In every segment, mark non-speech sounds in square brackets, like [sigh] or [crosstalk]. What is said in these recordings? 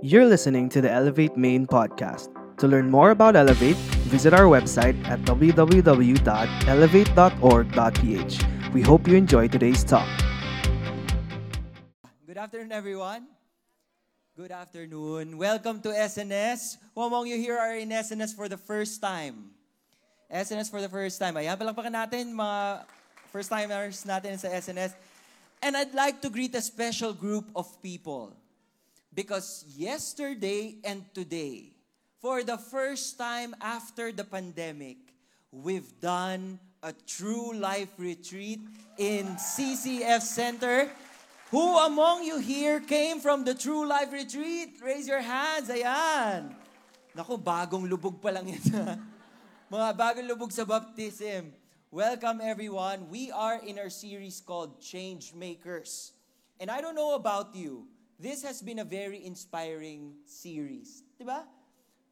You're listening to the Elevate Main podcast. To learn more about Elevate, visit our website at www.elevate.org.ph. We hope you enjoy today's talk. Good afternoon, everyone. Good afternoon. Welcome to SNS. Who among you here are in SNS for the first time? SNS for the first time. Ayan, palakpakan natin mga first-timers natin sa SNS. And I'd like to greet a special group of people. Because yesterday and today, for the first time after the pandemic, we've done a true life retreat in CCF Center. Who among you here came from the True Life Retreat? Raise your hands. Ayan. Naku, bagong lubog pa lang. [laughs] Mga bagong lubog sa baptism. Welcome everyone. We are in our series called Change Makers. And I don't know about you, this has been a very inspiring series. Diba?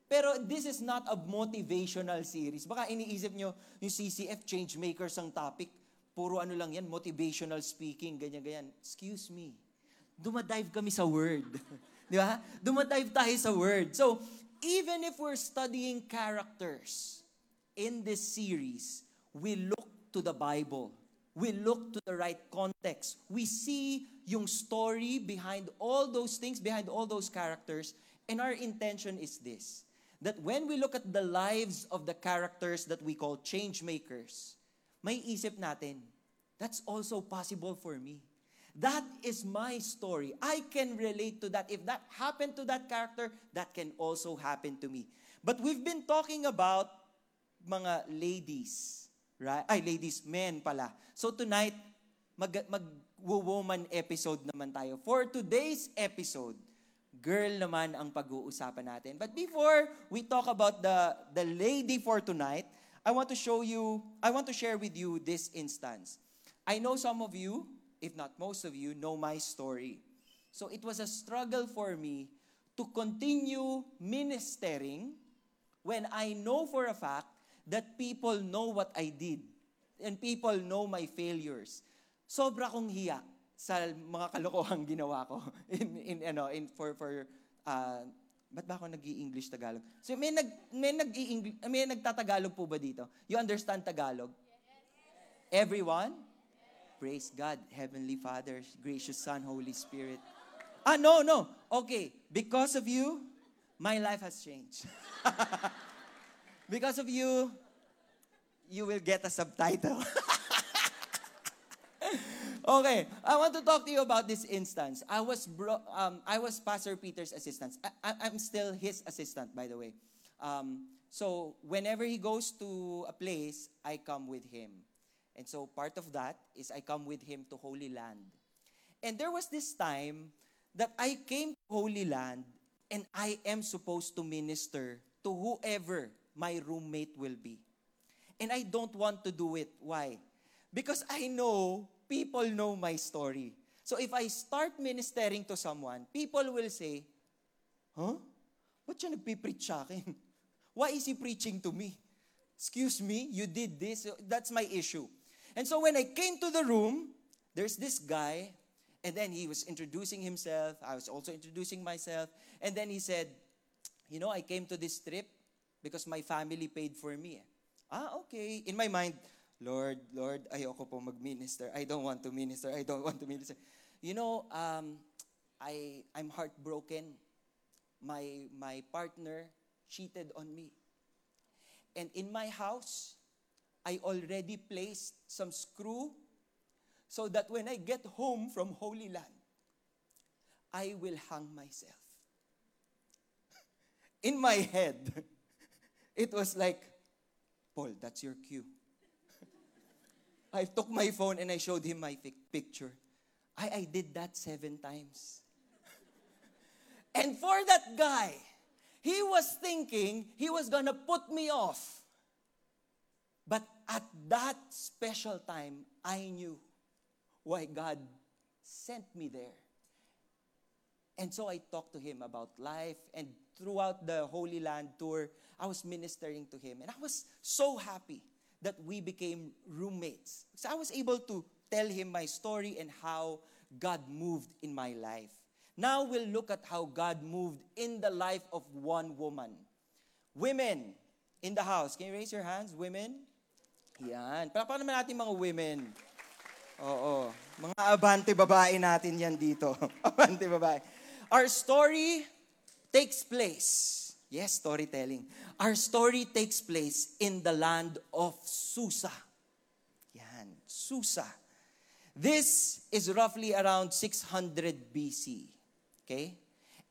Pero this is not a motivational series. Baka iniisip nyo, yung CCF Change Makers ang topic. Puro ano lang yan, motivational speaking, ganyan-ganyan. Excuse me. Dumadive kami sa word. [laughs] Di ba? Dumadive tayo sa word. So, even if we're studying characters in this series, we look to the Bible. We look to the right context. We see yung story behind all those things, behind all those characters. And our intention is this, that when we look at the lives of the characters that we call change makers, may isip natin, that's also possible for me. That is my story. I can relate to that. If that happened to that character, that can also happen to me. But we've been talking about mga ladies. Right? Ay, ladies, men pala. So tonight, mag, mag-woman episode naman tayo. For today's episode, girl naman ang pag-uusapan natin. But before we talk about the, the lady for tonight, I want to show you, I want to share with you this instance. I know some of you, if not most of you, know my story. So it was a struggle for me to continue ministering when I know for a fact that people know what I did and people know my failures. Sobra kong hiya sa mga kalokohang ginawa ko [laughs] in in ano in for for uh, Ba't ba ako nag-i-English Tagalog? So may nag may nag may nagtatagalog po ba dito? You understand Tagalog? Everyone? Praise God, Heavenly Father, gracious Son, Holy Spirit. Ah, no, no. Okay, because of you, my life has changed. [laughs] because of you, you will get a subtitle. [laughs] Okay, I want to talk to you about this instance. I was bro- um, I was Pastor Peter's assistant. I, am still his assistant, by the way. Um, so whenever he goes to a place, I come with him. And so part of that is I come with him to Holy Land. And there was this time that I came to Holy Land and I am supposed to minister to whoever my roommate will be. And I don't want to do it. Why? Because I know people know my story. So if I start ministering to someone, people will say, Huh? Ba't siya nagpipreach akin? [laughs] Why is he preaching to me? Excuse me, you did this. That's my issue. And so when I came to the room, there's this guy, and then he was introducing himself. I was also introducing myself. And then he said, You know, I came to this trip because my family paid for me. Ah, okay. In my mind, Lord, Lord, ayoko po mag-minister. I don't want to minister. I don't [laughs] want to minister. You know, um, I, I'm heartbroken. My, my partner cheated on me. And in my house, I already placed some screw so that when I get home from Holy Land, I will hang myself. [laughs] In my head, [laughs] it was like, Paul, that's your cue. I took my phone and I showed him my picture. I, I did that seven times. and for that guy, he was thinking he was gonna put me off. But at that special time, I knew why God sent me there. And so I talked to him about life. And throughout the Holy Land tour, I was ministering to him. And I was so happy that we became roommates. So I was able to tell him my story and how God moved in my life. Now we'll look at how God moved in the life of one woman. Women in the house, can you raise your hands? Women? Yan. Palakpakan naman natin mga women. Oo. Mga abante babae natin yan dito. [laughs] abante babae. Our story takes place. Yes, storytelling. Our story takes place in the land of Susa. Yan, Susa. This is roughly around 600 BC. Okay?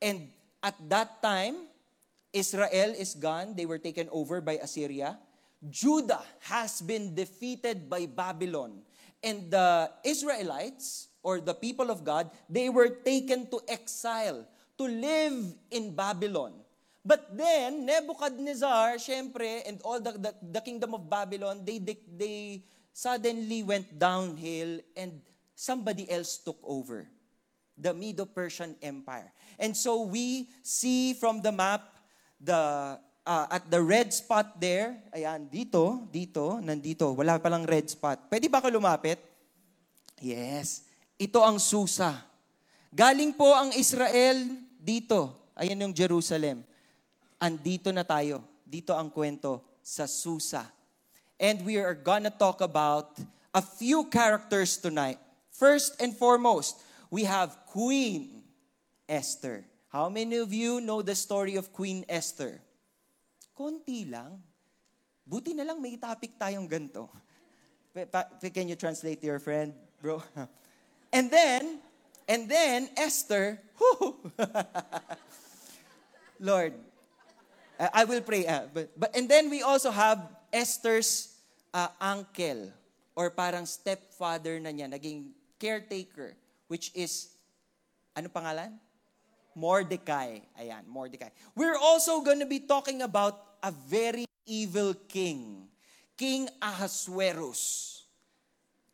And at that time, Israel is gone. They were taken over by Assyria. Judah has been defeated by Babylon. And the Israelites, or the people of God, they were taken to exile to live in Babylon. But then, Nebuchadnezzar, syempre, and all the, the, the kingdom of Babylon, they, they, they suddenly went downhill and somebody else took over. The Medo-Persian Empire. And so we see from the map, the uh, at the red spot there, ayan, dito, dito, nandito, wala palang red spot. Pwede ba ka lumapit? Yes. Ito ang Susa. Galing po ang Israel dito. Ayan yung Jerusalem. Andito na tayo. Dito ang kwento sa Susa. And we are gonna talk about a few characters tonight. First and foremost, we have Queen Esther. How many of you know the story of Queen Esther? Konti lang. Buti na lang may topic tayong ganito. Can you translate to your friend, bro? [laughs] And then, and then Esther, [laughs] [laughs] Lord, I will pray. Uh, but, but, and then we also have Esther's uh, uncle or parang stepfather na niya, naging caretaker, which is, ano pangalan? Mordecai. Ayan, Mordecai. We're also going to be talking about a very evil king. King Ahasuerus.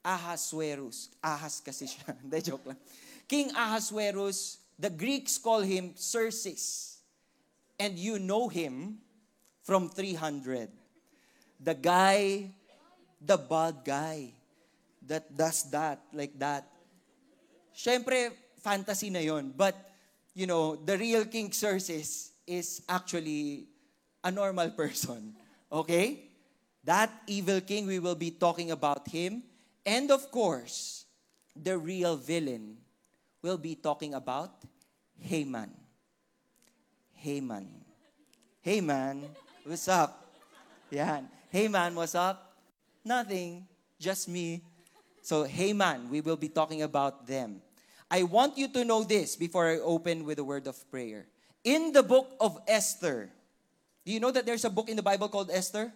Ahasuerus. Ahas kasi siya. [laughs] Hindi, joke lang. King Ahasuerus, the Greeks call him Xerxes. And you know him from 300. The guy, the bad guy that does that, like that. Siyempre, fantasy na yon. But, you know, the real King Xerxes is actually a normal [laughs] person. Okay? That evil king, we will be talking about him. And of course, the real villain, we'll be talking about Haman. Haman. Haman, what's up? Yan. Haman, what's up? Nothing, just me. So, Haman, we will be talking about them. I want you to know this before I open with a word of prayer. In the book of Esther, do you know that there's a book in the Bible called Esther?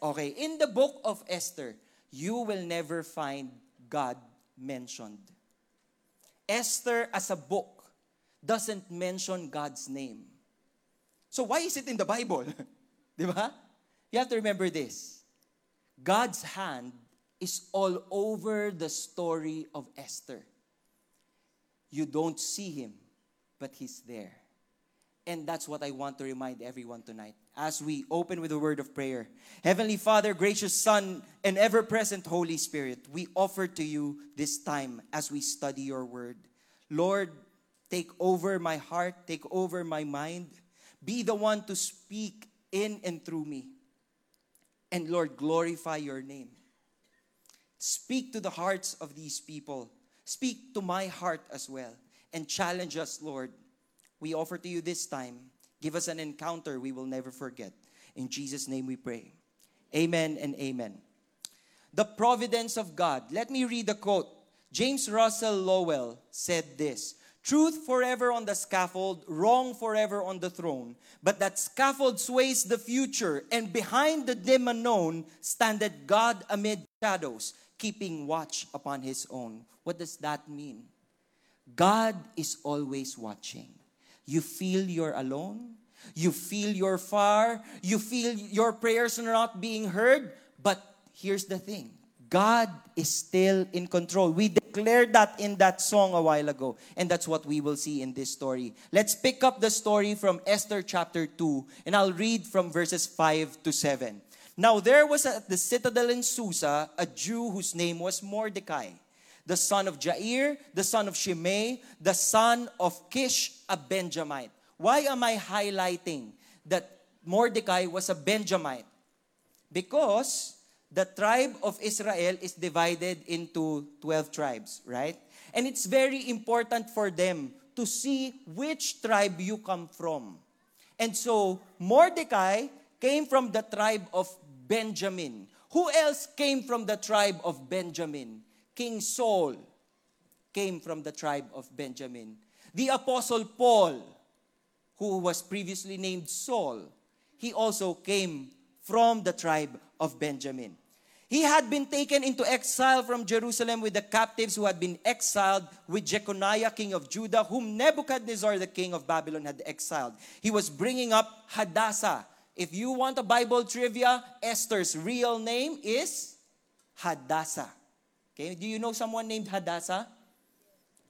Okay, in the book of Esther, you will never find God mentioned. Esther as a book doesn't mention God's name. So why is it in the Bible? [laughs] Di? You have to remember this. God's hand is all over the story of Esther. You don't see him, but he's there. And that's what I want to remind everyone tonight as we open with a word of prayer. Heavenly Father, gracious Son, and ever present Holy Spirit, we offer to you this time as we study your word. Lord, take over my heart, take over my mind. Be the one to speak in and through me. And Lord, glorify your name. Speak to the hearts of these people. Speak to my heart as well. And challenge us, Lord, we offer to you this time. Give us an encounter we will never forget. In Jesus' name we pray. Amen and amen. The providence of God. Let me read the quote. James Russell Lowell said this Truth forever on the scaffold, wrong forever on the throne. But that scaffold sways the future, and behind the dim unknown standeth God amid shadows, keeping watch upon his own. What does that mean? God is always watching. You feel you're alone. You feel you're far. You feel your prayers are not being heard. But here's the thing God is still in control. We declared that in that song a while ago. And that's what we will see in this story. Let's pick up the story from Esther chapter 2. And I'll read from verses 5 to 7. Now there was at the citadel in Susa a Jew whose name was Mordecai the son of Jair, the son of Shimei, the son of Kish, a Benjamite. Why am I highlighting that Mordecai was a Benjamite? Because the tribe of Israel is divided into 12 tribes, right? And it's very important for them to see which tribe you come from. And so Mordecai came from the tribe of Benjamin. Who else came from the tribe of Benjamin? King Saul came from the tribe of Benjamin. The apostle Paul, who was previously named Saul, he also came from the tribe of Benjamin. He had been taken into exile from Jerusalem with the captives who had been exiled with Jeconiah, king of Judah, whom Nebuchadnezzar, the king of Babylon, had exiled. He was bringing up Hadassah. If you want a Bible trivia, Esther's real name is Hadassah. Okay, do you know someone named Hadassah?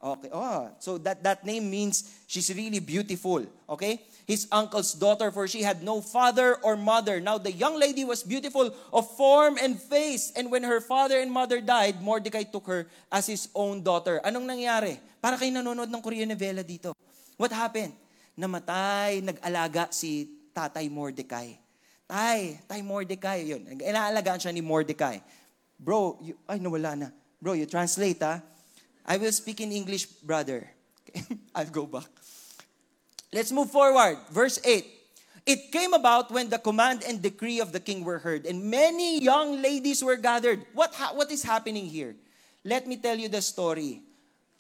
Okay. Oh, so that, that name means she's really beautiful. Okay? His uncle's daughter, for she had no father or mother. Now the young lady was beautiful of form and face. And when her father and mother died, Mordecai took her as his own daughter. Anong nangyari? Para kayo nanonood ng Korean novela dito. What happened? Namatay, nag-alaga si tatay Mordecai. Tay, tay Mordecai, yun. Inaalagaan siya ni Mordecai. Bro, you, ay nawala na. Bro, you translate ha. I will speak in English, brother. [laughs] I'll go back. Let's move forward. Verse 8. It came about when the command and decree of the king were heard, and many young ladies were gathered. What, ha- what is happening here? Let me tell you the story.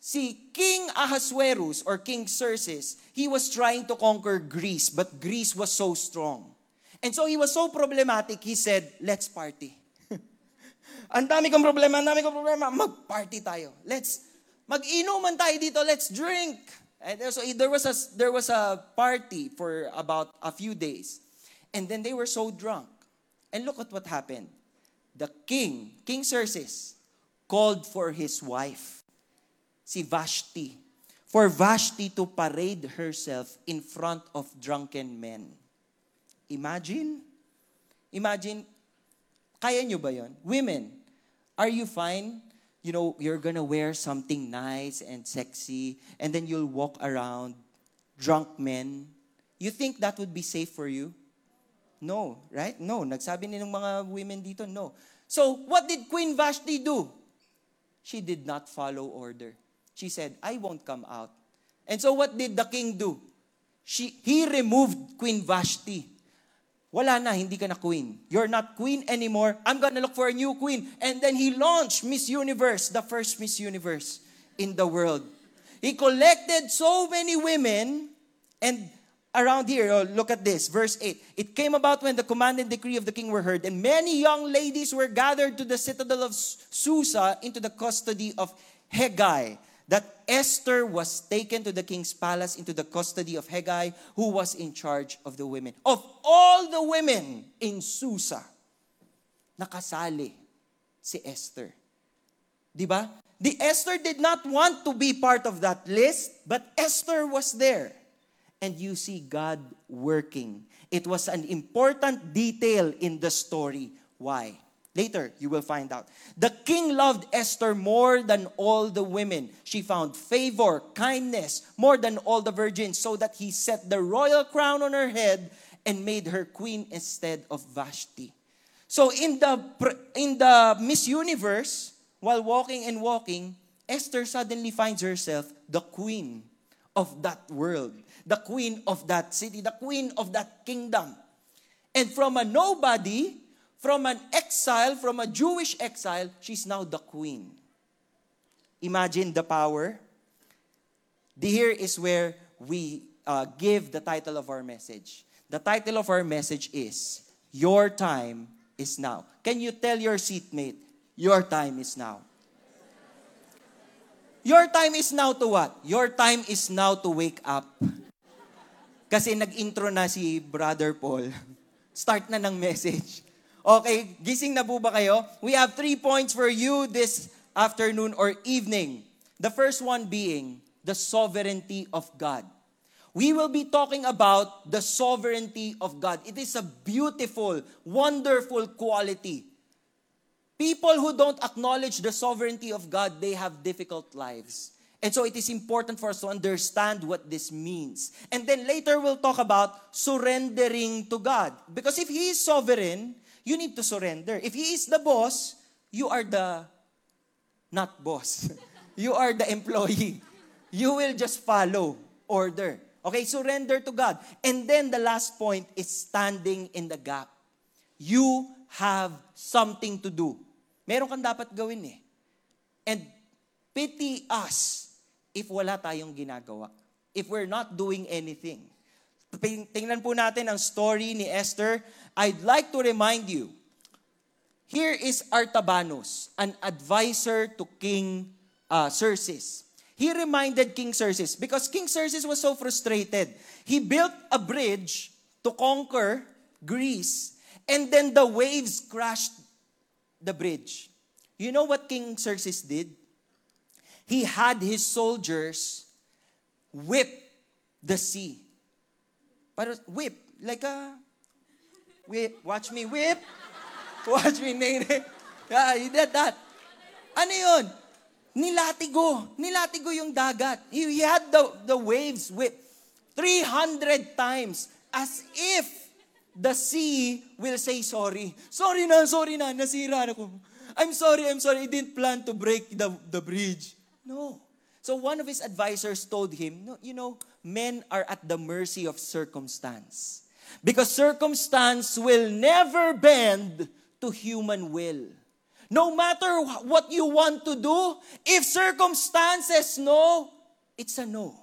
See, King Ahasuerus or King Xerxes, he was trying to conquer Greece, but Greece was so strong. And so he was so problematic, he said, let's party. [laughs] ang dami kong problema, ang dami kong problema, mag-party tayo. Let's, Mag-inuman tayo dito, let's drink. And so there was a there was a party for about a few days. And then they were so drunk. And look at what happened. The king, King Xerxes, called for his wife, si Vashti, for Vashti to parade herself in front of drunken men. Imagine, imagine, kaya nyo ba yon? Women, are you fine you know, you're gonna wear something nice and sexy, and then you'll walk around drunk men. You think that would be safe for you? No, right? No. Nagsabi ni ng mga women dito, no. So, what did Queen Vashti do? She did not follow order. She said, I won't come out. And so what did the king do? She, he removed Queen Vashti wala na, hindi ka na queen. You're not queen anymore. I'm gonna look for a new queen. And then he launched Miss Universe, the first Miss Universe in the world. He collected so many women and around here, oh, look at this, verse 8. It came about when the command and decree of the king were heard, and many young ladies were gathered to the citadel of Susa into the custody of Hegai, that Esther was taken to the king's palace into the custody of Hegai, who was in charge of the women. Of all the women in Susa, nakasali si Esther. Di ba? The Esther did not want to be part of that list, but Esther was there. And you see God working. It was an important detail in the story. Why? Later, you will find out. The king loved Esther more than all the women. She found favor, kindness, more than all the virgins, so that he set the royal crown on her head and made her queen instead of Vashti. So in the in the Miss Universe, while walking and walking, Esther suddenly finds herself the queen of that world, the queen of that city, the queen of that kingdom. And from a nobody, From an exile, from a Jewish exile, she's now the queen. Imagine the power. Here is where we uh, give the title of our message. The title of our message is Your Time is Now. Can you tell your seatmate, Your time is now? Your time is now to what? Your time is now to wake up. Kasi nag-intro na si Brother Paul. [laughs] Start na ng message. Okay, gising na po ba kayo? We have three points for you this afternoon or evening. The first one being the sovereignty of God. We will be talking about the sovereignty of God. It is a beautiful, wonderful quality. People who don't acknowledge the sovereignty of God, they have difficult lives. And so it is important for us to understand what this means. And then later we'll talk about surrendering to God. Because if He is sovereign, you need to surrender. If He is the boss, you are the not boss. [laughs] you are the employee. You will just follow order. Okay, surrender to God. And then the last point is standing in the gap. You have something to do. Meron kang dapat gawin eh. And pity us if wala tayong ginagawa. If we're not doing anything. Tingnan po natin ang story ni Esther. I'd like to remind you, here is Artabanus, an advisor to King uh, Xerxes. He reminded King Xerxes because King Xerxes was so frustrated. He built a bridge to conquer Greece and then the waves crashed the bridge. You know what King Xerxes did? He had his soldiers whip the sea. But whip, like a whip. Watch me whip. [laughs] Watch me, nene. Yeah, he did that. Ano yun? nilatigo. Nilatigo yung dagat. He, had the, the waves with 300 times as if the sea will say sorry. Sorry na, sorry na, nasira na ko. I'm sorry, I'm sorry, I didn't plan to break the, the bridge. No. So one of his advisors told him, no, you know, men are at the mercy of circumstance. Because circumstance will never bend to human will. No matter what you want to do, if circumstances no, it's a no.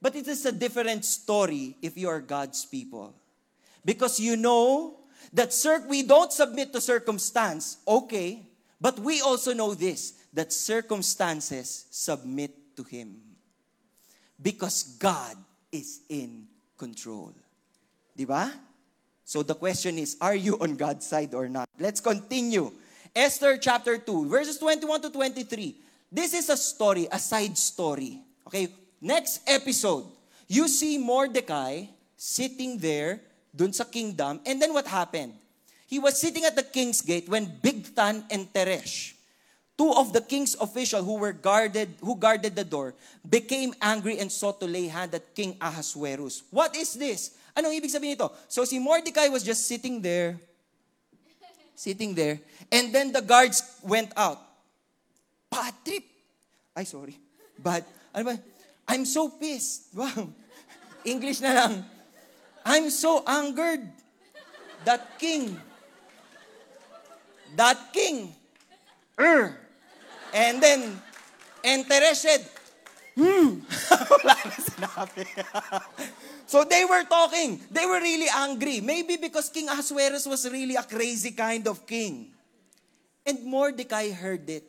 But it is a different story if you are God's people. Because you know that cir- we don't submit to circumstance, okay, but we also know this that circumstances submit to Him. Because God is in control. Di ba? So the question is, are you on God's side or not? Let's continue. Esther chapter 2, verses 21 to 23. This is a story, a side story. Okay, next episode, you see Mordecai sitting there, dun sa kingdom, and then what happened? He was sitting at the king's gate when Bigtan and Teresh, two of the king's officials who were guarded, who guarded the door, became angry and sought to lay hand at King Ahasuerus. What is this? Anong ibig sabihin nito? So si Mordecai was just sitting there, sitting there. And then the guards went out. Bad trip. Ay, sorry. Bad. Ano ba? I'm so pissed. Wow. English na lang. I'm so angered. That king. That king. Er. And then, hmm. [laughs] Sinabi. [laughs] So they were talking. They were really angry. Maybe because King Ahasuerus was really a crazy kind of king. And Mordecai heard it.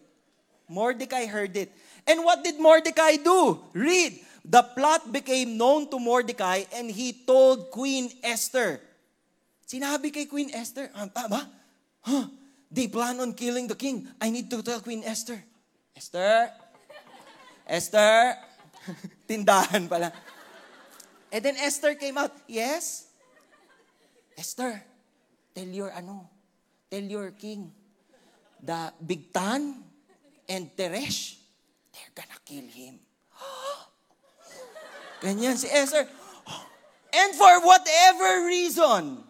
Mordecai heard it. And what did Mordecai do? Read. The plot became known to Mordecai and he told Queen Esther. Sinabi kay Queen Esther, ah? Huh? They plan on killing the king. I need to tell Queen Esther. Esther? Esther? [laughs] Tindahan pala. And then Esther came out, yes? Esther, tell your ano, tell your king, the Bigtan and Teresh, they're gonna kill him. [gasps] Ganyan si Esther. [gasps] And for whatever reason,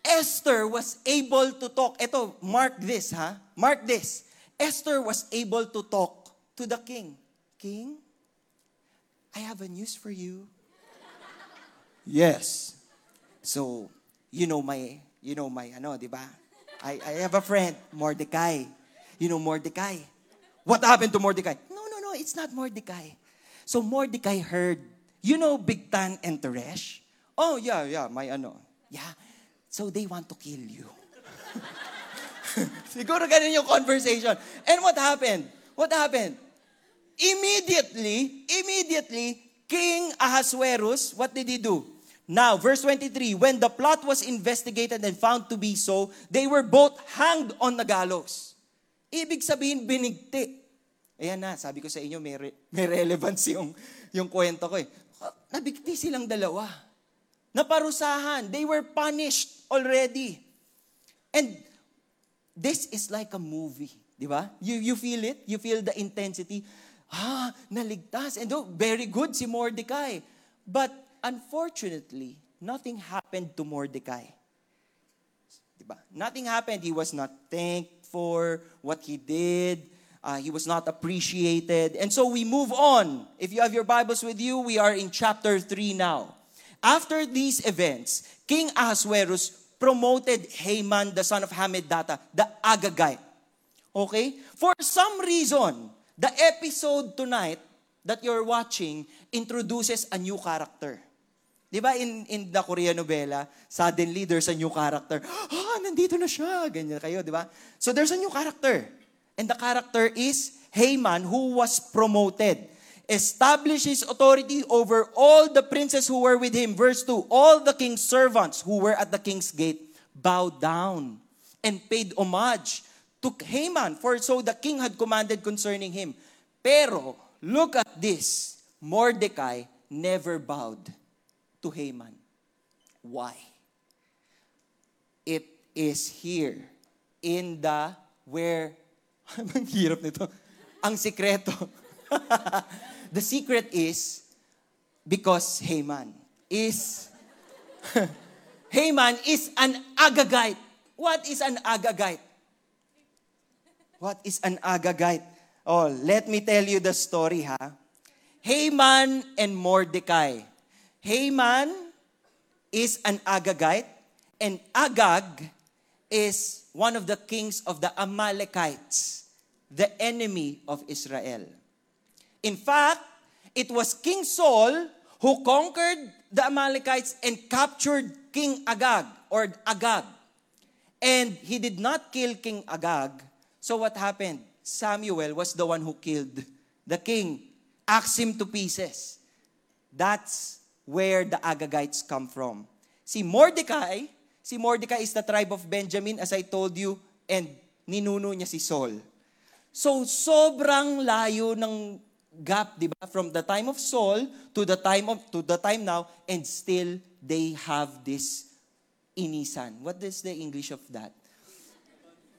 Esther was able to talk. Ito, mark this, ha? Mark this. Esther was able to talk to the king. King, I have a news for you. Yes. So, you know my, you know my, ano, di ba? I, I have a friend, Mordecai. You know Mordecai. What happened to Mordecai? No, no, no, it's not Mordecai. So Mordecai heard, you know Big Bigtan and Teresh? Oh, yeah, yeah, my ano. Yeah. So they want to kill you. [laughs] Siguro ganun yung conversation. And what happened? What happened? Immediately, immediately, King Ahasuerus, what did he do? Now, verse 23, when the plot was investigated and found to be so, they were both hanged on the gallows. Ibig sabihin, binigti. Ayan na, sabi ko sa inyo, may, re- [laughs] may relevance yung, yung kwento ko eh. Nabigti silang dalawa. Naparusahan. They were punished already. And this is like a movie. Di ba? You, you feel it? You feel the intensity. Ah, naligtas. And oh, very good si Mordecai. But unfortunately, nothing happened to Mordecai. Diba? Nothing happened. He was not thanked for what he did. Uh, he was not appreciated. And so we move on. If you have your Bibles with you, we are in chapter 3 now. After these events, King Ahasuerus promoted Haman, the son of Hammedatha, the Agagite. Okay? For some reason, the episode tonight that you're watching introduces a new character. Di ba in, in the Korean novela, suddenly there's a new character. [gasps] Ah, nandito na siya. Ganyan kayo, di ba? So there's a new character. And the character is Haman who was promoted. Established his authority over all the princes who were with him. Verse 2, all the king's servants who were at the king's gate bowed down and paid homage to Haman, for so the king had commanded concerning him. Pero, look at this. Mordecai never bowed to Haman. Why? It is here in the where [laughs] ang hirap nito. Ang sikreto. [laughs] the secret is because Haman is [laughs] Haman is an Agagite. What is an Agagite? What is an Agagite? Oh, let me tell you the story, ha? Haman and Mordecai Haman is an Agagite, and Agag is one of the kings of the Amalekites, the enemy of Israel. In fact, it was King Saul who conquered the Amalekites and captured King Agag or Agag. And he did not kill King Agag. So what happened? Samuel was the one who killed the king, axed him to pieces. That's where the Agagites come from. Si Mordecai, si Mordecai is the tribe of Benjamin, as I told you, and ninuno niya si Saul. So, sobrang layo ng gap, di ba? From the time of Saul to the time of to the time now, and still they have this inisan. What is the English of that?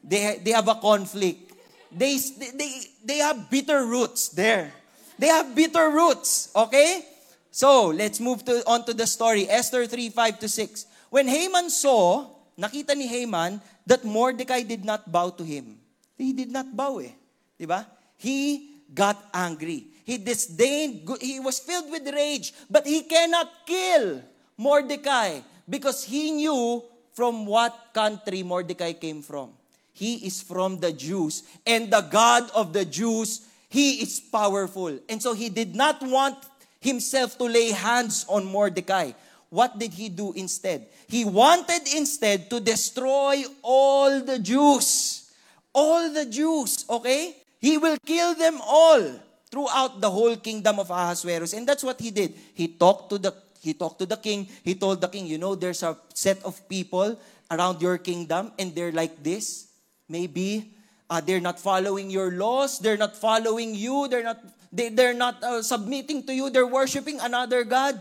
They, they have a conflict. They, they, they have bitter roots there. They have bitter roots, okay? So, let's move to, on to the story. Esther 3, 5 to 6. When Haman saw, nakita ni Haman, that Mordecai did not bow to him. He did not bow eh. Diba? He got angry. He disdained, he was filled with rage, but he cannot kill Mordecai because he knew from what country Mordecai came from. He is from the Jews, and the God of the Jews, he is powerful. And so he did not want himself to lay hands on Mordecai. What did he do instead? He wanted instead to destroy all the Jews. All the Jews, okay? He will kill them all throughout the whole kingdom of Ahasuerus. And that's what he did. He talked to the he talked to the king. He told the king, you know, there's a set of people around your kingdom and they're like this. Maybe uh, they're not following your laws. They're not following you. They're not they, they're not uh, submitting to you. They're worshiping another God.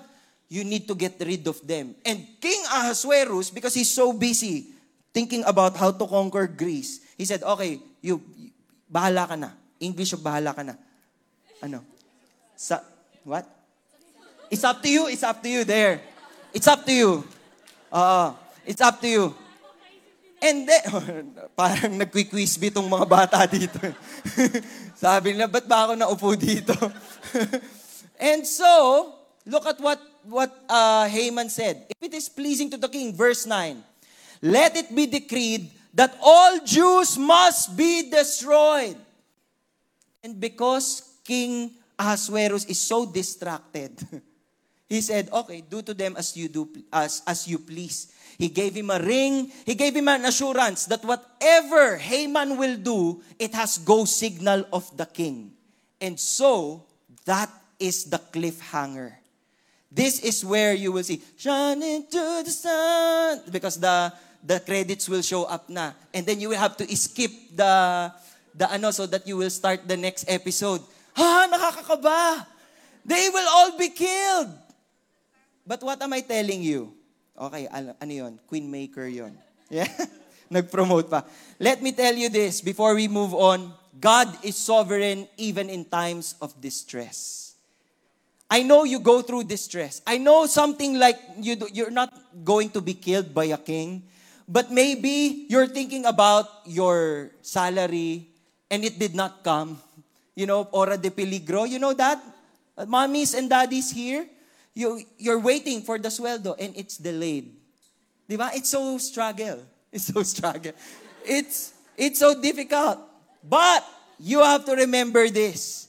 You need to get rid of them. And King Ahasuerus, because he's so busy thinking about how to conquer Greece, he said, okay, you, bahala ka na. English, bahala ka na. Ano? Sa, what? It's up to you. It's up to you there. It's up to you. Uh, it's up to you. And then, [laughs] parang nagquiquiz bitong mga bata dito. [laughs] Sabi nila, ba't ba ako naupo dito? [laughs] and so, look at what, what uh, Haman said. If it is pleasing to the king, verse 9, let it be decreed that all Jews must be destroyed. And because King Ahasuerus is so distracted, he said, okay, do to them as you do as, as you please. He gave him a ring. He gave him an assurance that whatever Haman will do, it has go signal of the king. And so, that is the cliffhanger. This is where you will see, shine into the sun. Because the, the credits will show up na. And then you will have to skip the, the ano, so that you will start the next episode. Ha, nakakakaba. They will all be killed. But what am I telling you? Okay, ano, ano yun? Queen maker yon. [laughs] Yeah? Nag-promote pa. Let me tell you this before we move on. God is sovereign even in times of distress. I know you go through distress. I know something like you do, you're not going to be killed by a king, but maybe you're thinking about your salary and it did not come. You know, hora de peligro. You know that? Mommies and daddies here, you, you're waiting for the sweldo and it's delayed. Di ba? It's so struggle. [laughs] It's so struggle. It's, it's so difficult. But you have to remember this.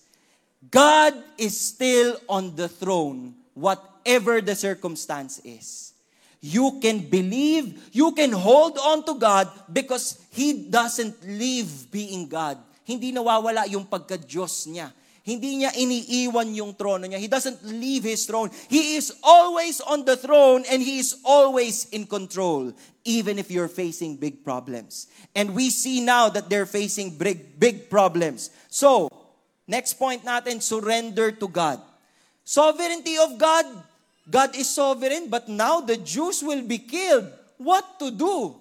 God is still on the throne, whatever the circumstance is. You can believe, you can hold on to God because He doesn't leave being God. Hindi nawawala yung pagka-Diyos niya. Hindi niya iniiwan yung trono niya. He doesn't leave His throne. He is always on the throne and He is always in control, even if you're facing big problems. And we see now that they're facing big, big problems. So, next point natin, surrender to God. Sovereignty of God. God is sovereign, but now the Jews will be killed. What to do?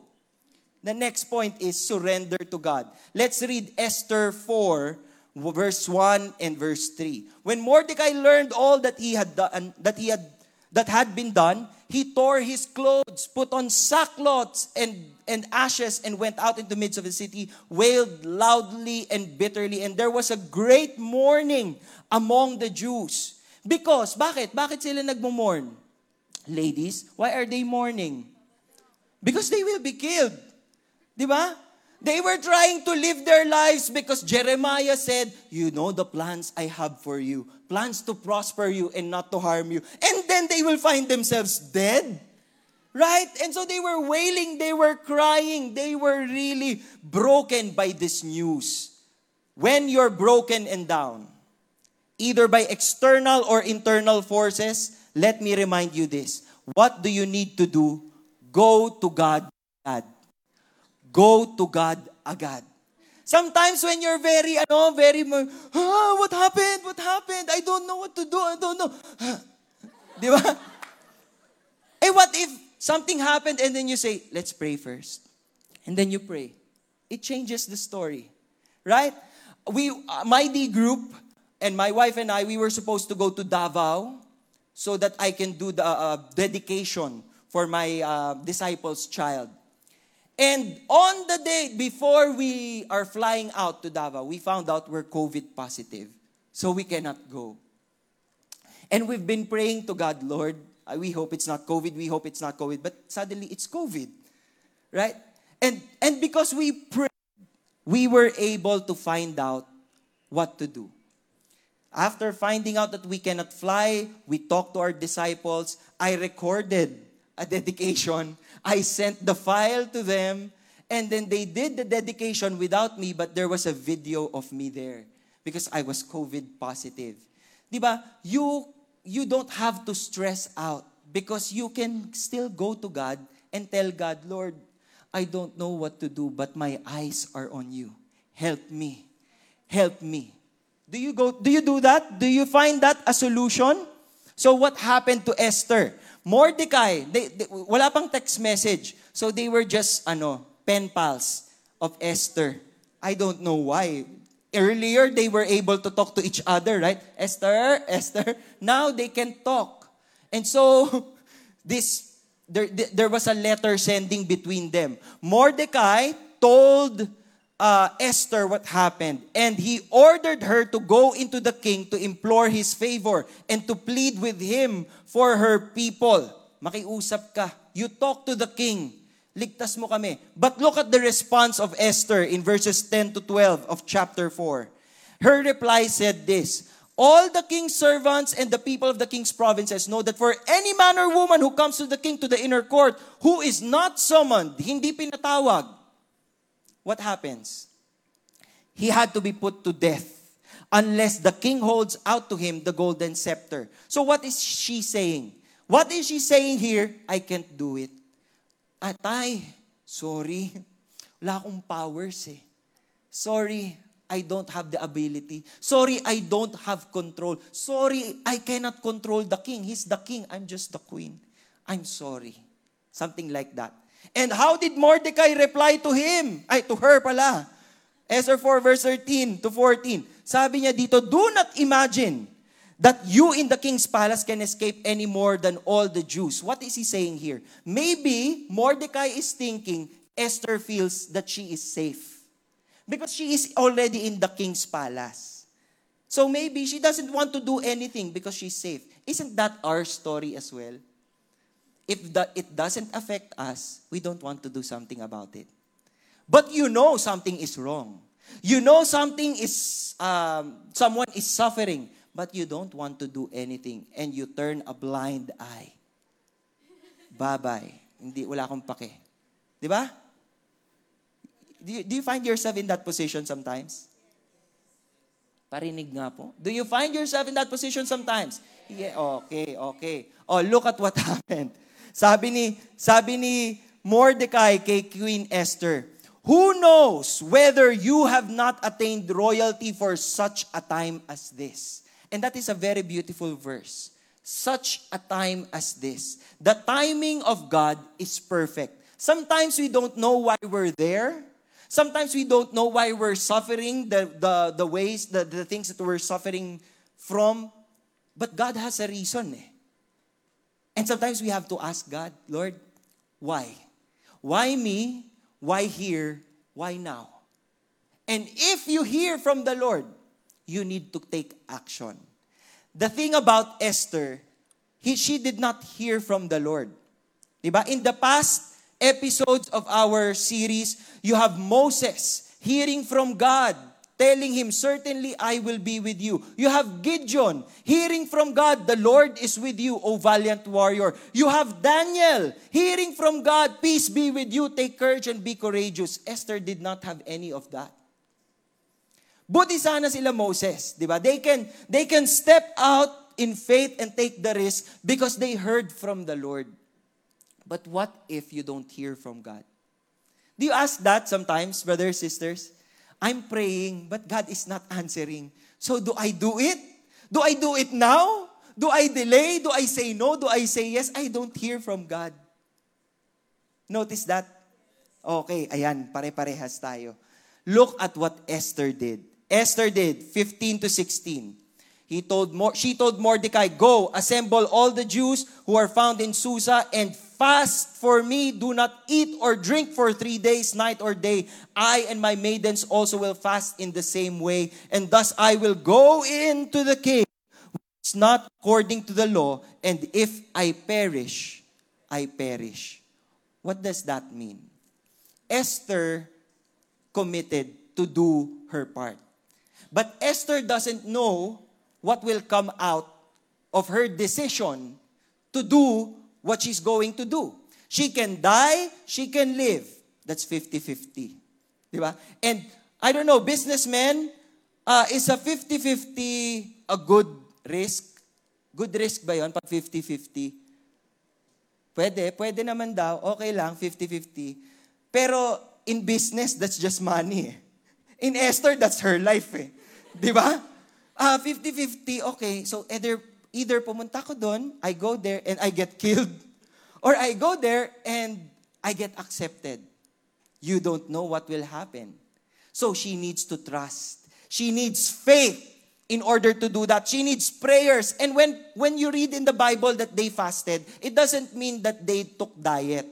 The next point is surrender to God. Let's read Esther 4, verse 1 and verse 3. When Mordecai learned all that he had done, that he had that had been done, he tore his clothes, put on sackcloths and, and ashes, and went out into the midst of the city, wailed loudly and bitterly. And there was a great mourning among the Jews. Because, bakit? Bakit sila nagmo-mourn? Ladies, why are they mourning? Because they will be killed. Di ba? They were trying to live their lives because Jeremiah said, You know the plans I have for you plans to prosper you and not to harm you. And then they will find themselves dead. Right? And so they were wailing, they were crying, they were really broken by this news. When you're broken and down, either by external or internal forces, let me remind you this. What do you need to do? Go to God. Go to God agad. Sometimes when you're very, ano, very, ah, what happened? What happened? I don't know what to do. I don't know. [laughs] Di ba? Eh, what if something happened and then you say, let's pray first. And then you pray. It changes the story. Right? We, uh, my D group, and my wife and I, we were supposed to go to Davao so that I can do the uh, dedication for my uh, disciples' child. And on the day before we are flying out to Davao, we found out we're COVID positive. So we cannot go. And we've been praying to God, Lord, uh, we hope it's not COVID, we hope it's not COVID, but suddenly it's COVID. Right? And and because we prayed, we were able to find out what to do. After finding out that we cannot fly, we talked to our disciples. I recorded a [laughs] dedication I sent the file to them, and then they did the dedication without me, but there was a video of me there because I was COVID positive. Diba? You, you don't have to stress out because you can still go to God and tell God, Lord, I don't know what to do, but my eyes are on you. Help me. Help me. Do you go do you do that? Do you find that a solution? So what happened to Esther? Mordecai, they, they, wala pang text message. So they were just, ano, pen pals of Esther. I don't know why. Earlier, they were able to talk to each other, right? Esther, Esther. Now they can talk. And so, [laughs] this, there, there was a letter sending between them. Mordecai told uh, Esther what happened. And he ordered her to go into the king to implore his favor and to plead with him for her people. Makiusap ka. You talk to the king. Ligtas mo kami. But look at the response of Esther in verses 10 to 12 of chapter 4. Her reply said this, All the king's servants and the people of the king's provinces know that for any man or woman who comes to the king to the inner court who is not summoned, hindi pinatawag, what happens? He had to be put to death unless the king holds out to him the golden scepter. So what is she saying? What is she saying here? I can't do it. Atay, sorry. [laughs] Wala akong powers eh. Sorry, I don't have the ability. Sorry, I don't have control. Sorry, I cannot control the king. He's the king. I'm just the queen. I'm sorry. Something like that. And how did Mordecai reply to him? Ay, to her pala. Esther 4 verse 13 to 14. Sabi niya dito, Do not imagine that you in the king's palace can escape any more than all the Jews. What is he saying here? Maybe Mordecai is thinking Esther feels that she is safe. Because she is already in the king's palace. So maybe she doesn't want to do anything because she's safe. Isn't that our story as well? If the, it doesn't affect us, we don't want to do something about it. But you know something is wrong. You know something is, um, someone is suffering, but you don't want to do anything and you turn a blind eye. Bye-bye. Hindi, wala akong pake. Di ba? Do you, do you find yourself in that position sometimes? Parinig nga po. Do you find yourself in that position sometimes? Yeah, okay, okay. Oh, look at what [laughs] happened. Sabi ni, sabi ni Mordecai kay Queen Esther, Who knows whether you have not attained royalty for such a time as this? And that is a very beautiful verse. Such a time as this. The timing of God is perfect. Sometimes we don't know why we're there. Sometimes we don't know why we're suffering the, the, the ways, the, the things that we're suffering from. But God has a reason eh. And sometimes we have to ask God, Lord, why? Why me? Why here? Why now? And if you hear from the Lord, you need to take action. The thing about Esther, he, she did not hear from the Lord. Diba? In the past episodes of our series, you have Moses hearing from God telling him, Certainly I will be with you. You have Gideon hearing from God, The Lord is with you, O valiant warrior. You have Daniel hearing from God, Peace be with you, take courage and be courageous. Esther did not have any of that. Buti sana sila Moses, di ba? They can, they can step out in faith and take the risk because they heard from the Lord. But what if you don't hear from God? Do you ask that sometimes, brothers, sisters? I'm praying, but God is not answering. So do I do it? Do I do it now? Do I delay? Do I say no? Do I say yes? I don't hear from God. Notice that? Okay, ayan, pare-parehas tayo. Look at what Esther did. Esther did, 15 to 16. He told, she told Mordecai, Go, assemble all the Jews who are found in Susa and Fast for me, do not eat or drink for three days, night or day. I and my maidens also will fast in the same way, and thus I will go into the king, which is not according to the law, and if I perish, I perish. What does that mean? Esther committed to do her part. But Esther doesn't know what will come out of her decision to do what she's going to do. She can die, she can live. That's 50-50. Di ba? And I don't know, businessmen, uh, is a 50-50 a good risk? Good risk ba yon pag 50-50? Pwede, pwede naman daw. Okay lang, 50-50. Pero in business, that's just money. Eh. In Esther, that's her life eh. Di ba? Uh, 50-50, okay. So either either pumunta ko doon, I go there and I get killed. [laughs] Or I go there and I get accepted. You don't know what will happen. So she needs to trust. She needs faith in order to do that. She needs prayers. And when, when you read in the Bible that they fasted, it doesn't mean that they took diet.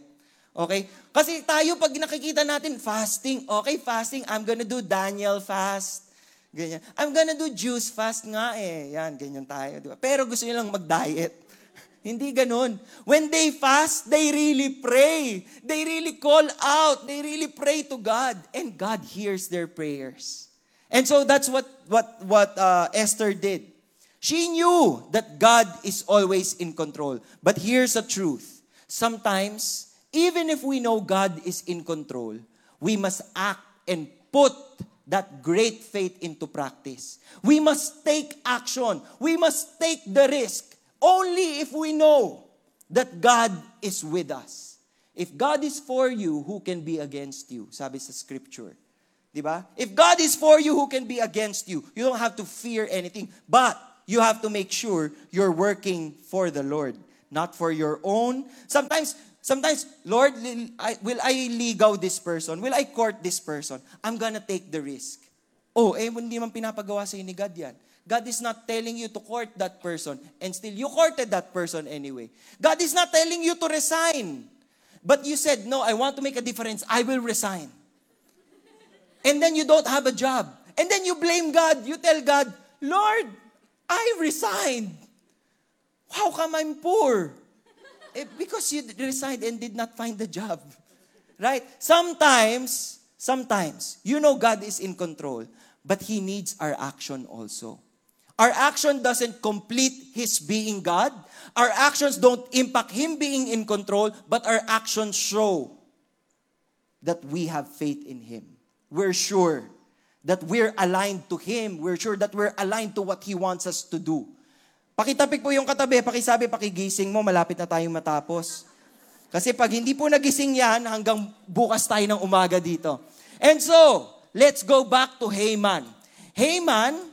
Okay? Kasi tayo pag nakikita natin fasting, okay, fasting, I'm gonna do Daniel fast. Ganyan. I'm gonna do juice fast nga eh. Yan, ganyan tayo. Di ba? Pero gusto nyo lang mag-diet. [laughs] Hindi ganun. When they fast, they really pray. They really call out. They really pray to God. And God hears their prayers. And so that's what, what, what uh, Esther did. She knew that God is always in control. But here's the truth. Sometimes, even if we know God is in control, we must act and put that great faith into practice. We must take action. We must take the risk only if we know that God is with us. If God is for you, who can be against you? Sabi sa scripture. Diba? If God is for you, who can be against you? You don't have to fear anything. But you have to make sure you're working for the Lord, not for your own. Sometimes Sometimes, Lord, will I ligaw this person? Will I court this person? I'm gonna take the risk. Oh, eh, hindi man pinapagawa sa ni God yan. God is not telling you to court that person and still you courted that person anyway. God is not telling you to resign. But you said, no, I want to make a difference. I will resign. And then you don't have a job. And then you blame God. You tell God, Lord, I resigned. How come I'm poor? Eh, because you resigned and did not find the job. Right? Sometimes, sometimes, you know God is in control, but He needs our action also. Our action doesn't complete His being God. Our actions don't impact Him being in control, but our actions show that we have faith in Him. We're sure that we're aligned to Him. We're sure that we're aligned to what He wants us to do. Pakitapik po yung katabi, pakisabi, pakigising mo, malapit na tayong matapos. Kasi pag hindi po nagising yan, hanggang bukas tayo ng umaga dito. And so, let's go back to Haman. Haman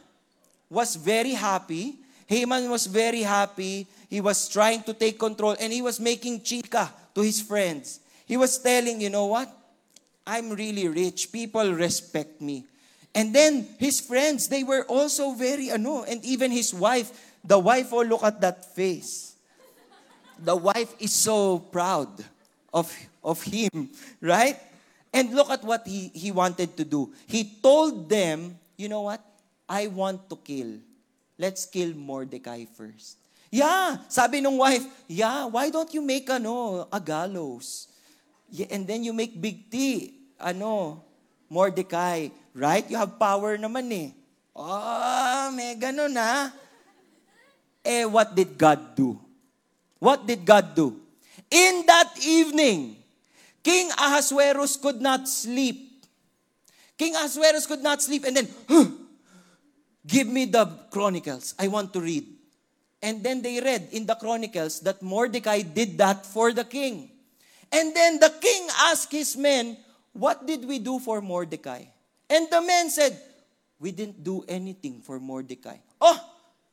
was very happy. Haman was very happy. He was trying to take control and he was making chika to his friends. He was telling, you know what? I'm really rich. People respect me. And then his friends, they were also very ano, and even his wife, the wife, oh, look at that face. The wife is so proud of, of him, right? And look at what he, he wanted to do. He told them, you know what? I want to kill. Let's kill Mordecai first. Yeah, sabi nung wife, yeah, why don't you make ano, a gallows? Yeah, and then you make big T, ano, Mordecai, right? You have power naman eh. Oh, may ganun na. Eh, what did God do? What did God do? In that evening, King Ahasuerus could not sleep. King Ahasuerus could not sleep and then, huh, Give me the Chronicles. I want to read. And then they read in the Chronicles that Mordecai did that for the king. And then the king asked his men, What did we do for Mordecai? And the men said, We didn't do anything for Mordecai. Oh,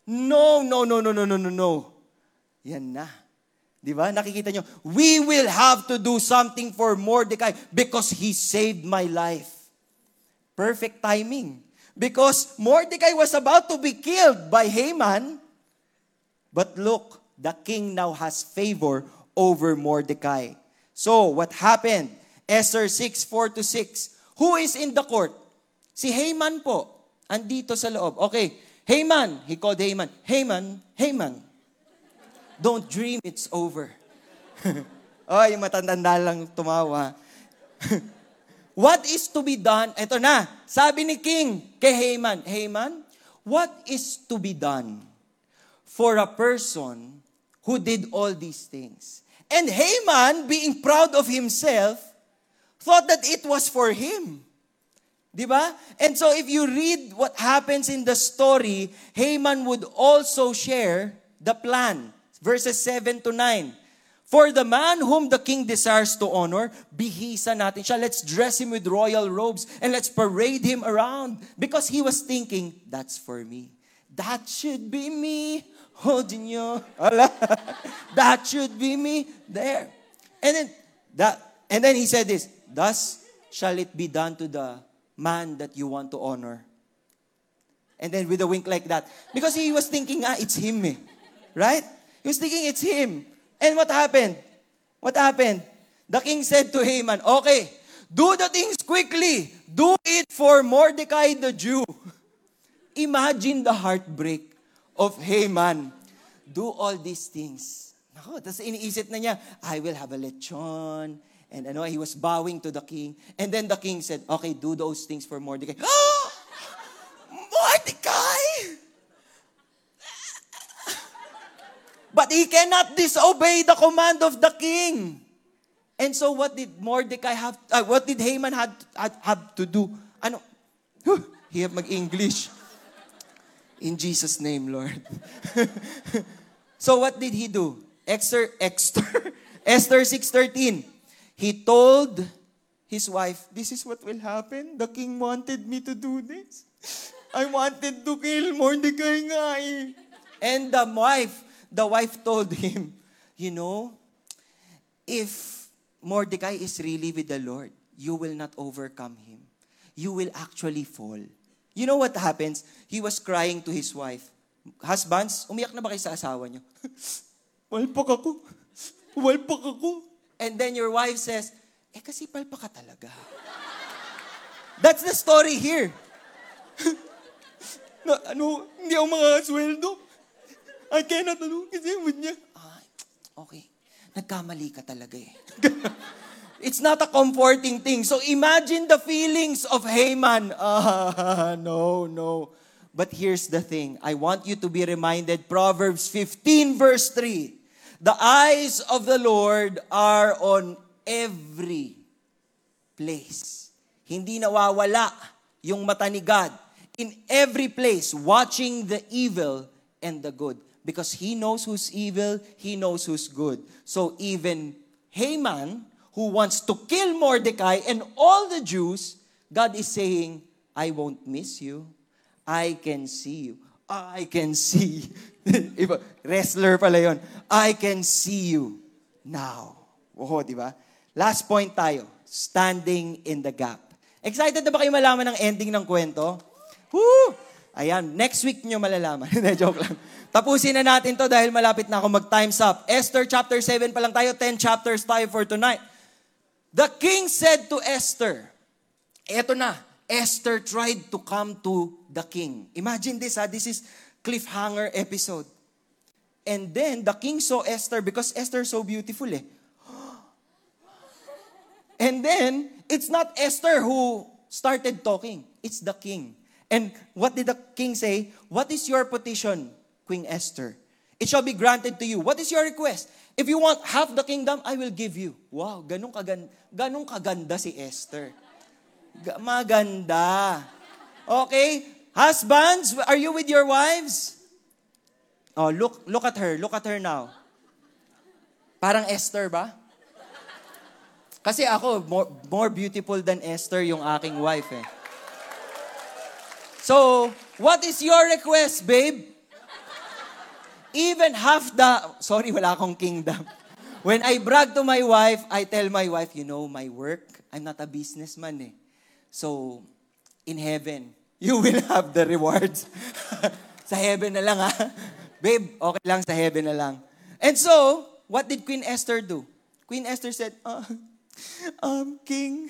no, no, no, no, no, no, no, no. Yan na. Di ba? Nakikita nyo, we will have to do something for Mordecai because he saved my life. Perfect timing. Because Mordecai was about to be killed by Haman. But look, the king now has favor over Mordecai. So, what happened? Esther 6, 4 to 6. Who is in the court? Si Haman po. Andito sa loob. Okay. Haman. He called Haman. Haman, Haman. Don't dream it's over. [laughs] oh, yung matandanda lang tumawa. [laughs] What is to be done? Ito na, sabi ni King kay Haman, Haman, what is to be done for a person who did all these things? And Haman, being proud of himself, thought that it was for him. Di ba? And so if you read what happens in the story, Haman would also share the plan. Verses 7 to 9. For the man whom the king desires to honor, bihisa natin siya. Let's dress him with royal robes and let's parade him around. Because he was thinking, that's for me. That should be me. Oh, Holding you. [laughs] that should be me there. And then that and then he said this, thus shall it be done to the man that you want to honor. And then with a wink like that. Because he was thinking, ah, it's him eh. Right? He was thinking it's him. And what happened? What happened? The king said to Haman, Okay, do the things quickly. Do it for Mordecai the Jew. Imagine the heartbreak of Haman. Do all these things. Nako, tapos iniisip na niya, I will have a lechon. And ano, he was bowing to the king. And then the king said, okay, do those things for Mordecai. [gasps] Mordecai! But he cannot disobey the command of the king. And so what did Mordecai have, uh, what did Haman had, had, have to do? Ano? He have mag-English. In Jesus' name, Lord. [laughs] so what did he do? [laughs] Esther, Esther, Esther 6.13. He told his wife, this is what will happen. The king wanted me to do this. I wanted to kill Mordecai nga eh. And the wife the wife told him, You know, if Mordecai is really with the Lord, you will not overcome him. You will actually fall. You know what happens? He was crying to his wife. Husbands, umiyak na ba kayo sa asawa niyo? [laughs] Walpak ako. Walpak ako. And then your wife says, eh kasi palpa ka talaga. That's the story here. [laughs] na, ano, hindi ako makakasweldo. I cannot, ano, kasi with niya. Ah, okay. Nagkamali ka talaga eh. [laughs] It's not a comforting thing. So imagine the feelings of Haman. [laughs] Ah, no, no. But here's the thing. I want you to be reminded, Proverbs 15 verse 3. The eyes of the Lord are on every place. Hindi nawawala yung mata ni God. In every place, watching the evil and the good. Because He knows who's evil, He knows who's good. So even Haman, who wants to kill Mordecai and all the Jews, God is saying, I won't miss you. I can see you. I can see. [laughs] Iba, wrestler pala yon. I can see you now. Oh, di ba? Last point tayo. Standing in the gap. Excited na ba kayo malaman ng ending ng kwento? Woo! Ayan, next week nyo malalaman. [laughs] Hindi, joke lang. Tapusin na natin to dahil malapit na ako mag-times up. Esther chapter 7 pa lang tayo, 10 chapters tayo for tonight. The king said to Esther, eto na, Esther tried to come to the king. Imagine this ha, this is cliffhanger episode. And then the king saw Esther because Esther so beautiful eh. [gasps] And then, it's not Esther who started talking. It's the king. And what did the king say? What is your petition, Queen Esther? It shall be granted to you. What is your request? If you want half the kingdom, I will give you. Wow, ganun kaganda, ganun kaganda si Esther. G- maganda. Okay? Husbands, are you with your wives? Oh, look look at her. Look at her now. Parang Esther ba? Kasi ako, more, more beautiful than Esther yung aking wife eh. So, what is your request, babe? Even half the, sorry, wala akong kingdom. When I brag to my wife, I tell my wife, you know, my work, I'm not a businessman eh. So, in heaven, you will have the rewards. [laughs] sa heaven na lang ha. Babe, okay lang sa heaven na lang. And so, what did Queen Esther do? Queen Esther said, uh, um, King,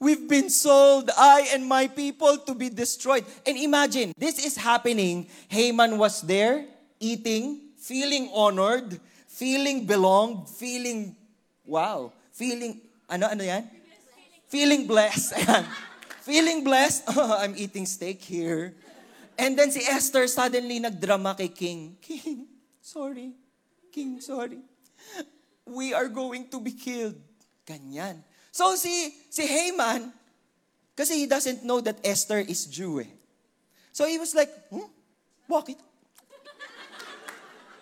we've been sold, I and my people, to be destroyed. And imagine, this is happening. Haman was there, eating, feeling honored, feeling belonged, feeling, wow, feeling, ano, ano yan? Feeling blessed. Ayan. [laughs] Feeling blessed. [laughs] Oh, I'm eating steak here. And then si Esther suddenly nagdrama kay King. [laughs] King, sorry. King, sorry. We are going to be killed. Ganyan. So si, si Haman, kasi he doesn't know that Esther is Jew eh. So he was like, hmm? Bakit? [laughs]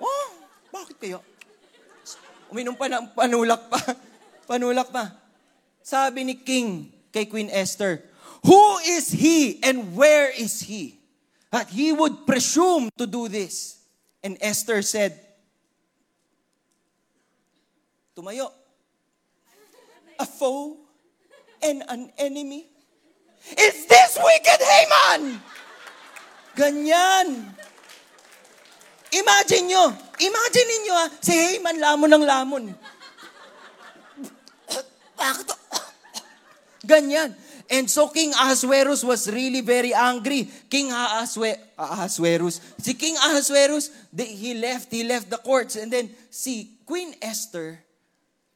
Oh, bakit kayo? Uminom pa ng panulak pa. Panulak pa. Sabi ni King kay Queen Esther, Who is he and where is he? That he would presume to do this. And Esther said, Tumayo. A foe and an enemy. Is this wicked Haman? Ganyan. Imagine nyo, imagine ninyo ha, si Haman lamon ng lamon. Bakit? Ganyan. And so King Ahasuerus was really very angry. King Ahasue, Ahasuerus, si King Ahasuerus, they, he left, he left the courts. And then si Queen Esther,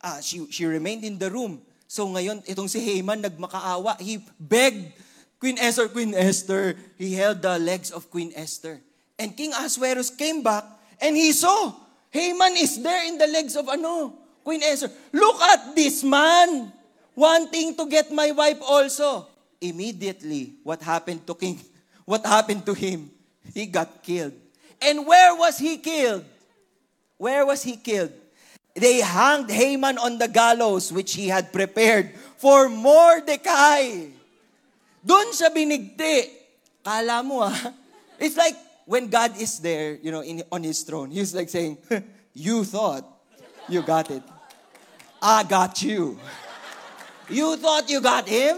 ah, she, she remained in the room. So ngayon, itong si Haman nagmakaawa. He begged Queen Esther, Queen Esther. He held the legs of Queen Esther. And King Ahasuerus came back and he saw Haman is there in the legs of ano? Queen Esther. Look at this man wanting to get my wife also. Immediately, what happened to King? [laughs] What happened to him? He got killed. And where was he killed? Where was he killed? They hanged Haman on the gallows which he had prepared for Mordecai. Doon siya binigti. Kala mo ah. [laughs] It's like when God is there, you know, in, on His throne, He's like saying, [laughs] you thought you got it. I got you. You thought you got him?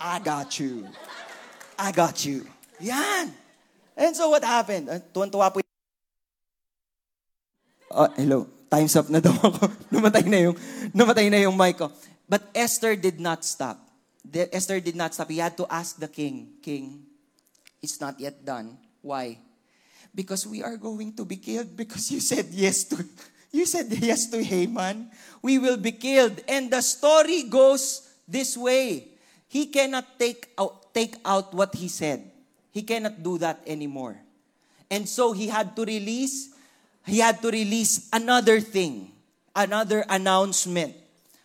I got you. I got you. Yan. And so what happened? Uh, tuwan-tuwa po Uh, hello. Time's up na daw [laughs] ako. namatay na yung, namatay na yung mic ko. But Esther did not stop. The, Esther did not stop. He had to ask the king, King, it's not yet done. Why? Because we are going to be killed because you said yes to you said [laughs] yes to Haman. We will be killed. And the story goes this way. He cannot take out, take out what he said. He cannot do that anymore. And so he had to release he had to release another thing, another announcement.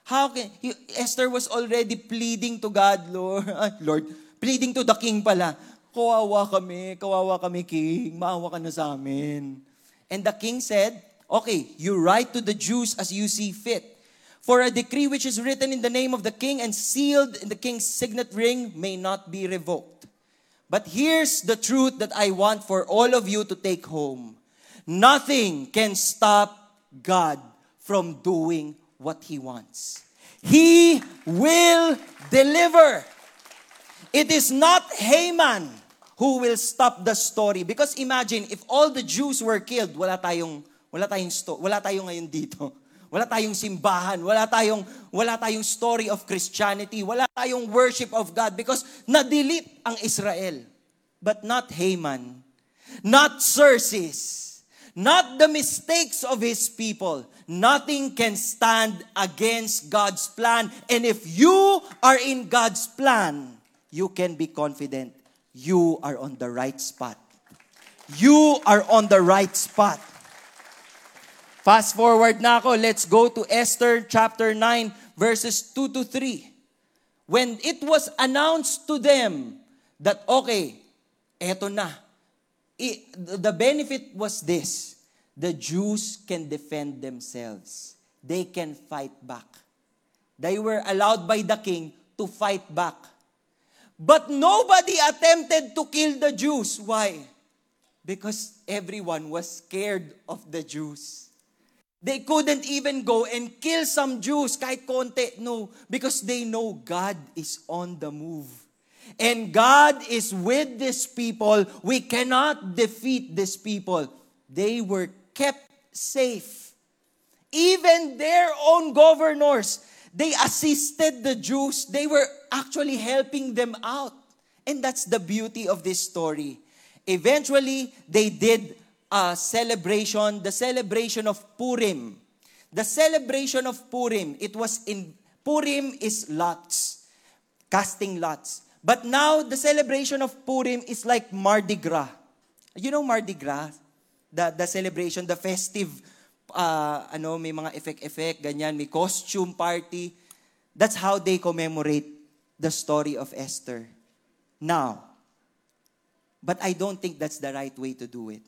How can he, Esther was already pleading to God, Lord, [laughs] Lord, pleading to the king pala. Kawawa kami, kawawa kami, king. Maawa ka na sa amin. And the king said, Okay, you write to the Jews as you see fit. For a decree which is written in the name of the king and sealed in the king's signet ring may not be revoked. But here's the truth that I want for all of you to take home. Nothing can stop God from doing what He wants. He will deliver. It is not Haman who will stop the story. Because imagine, if all the Jews were killed, wala tayong, wala tayong, sto- wala tayong ngayon dito. [laughs] Wala tayong simbahan, wala tayong wala tayong story of Christianity, wala tayong worship of God because na-delete ang Israel. But not Haman, not Xerxes, not the mistakes of his people. Nothing can stand against God's plan. And if you are in God's plan, you can be confident you are on the right spot. You are on the right spot. Fast forward na ako. Let's go to Esther chapter 9 verses 2 to 3. When it was announced to them that, okay, eto na. I, the benefit was this. The Jews can defend themselves. They can fight back. They were allowed by the king to fight back. But nobody attempted to kill the Jews. Why? Because everyone was scared of the Jews. They couldn't even go and kill some Jews kahit konti. No, because they know God is on the move. And God is with these people. We cannot defeat these people. They were kept safe. Even their own governors, they assisted the Jews. They were actually helping them out. And that's the beauty of this story. Eventually, they did a celebration, the celebration of Purim. The celebration of Purim, it was in, Purim is lots, casting lots. But now, the celebration of Purim is like Mardi Gras. You know Mardi Gras? The, the celebration, the festive, uh, ano, may mga effect-effect, ganyan, may costume party. That's how they commemorate the story of Esther. Now, but I don't think that's the right way to do it.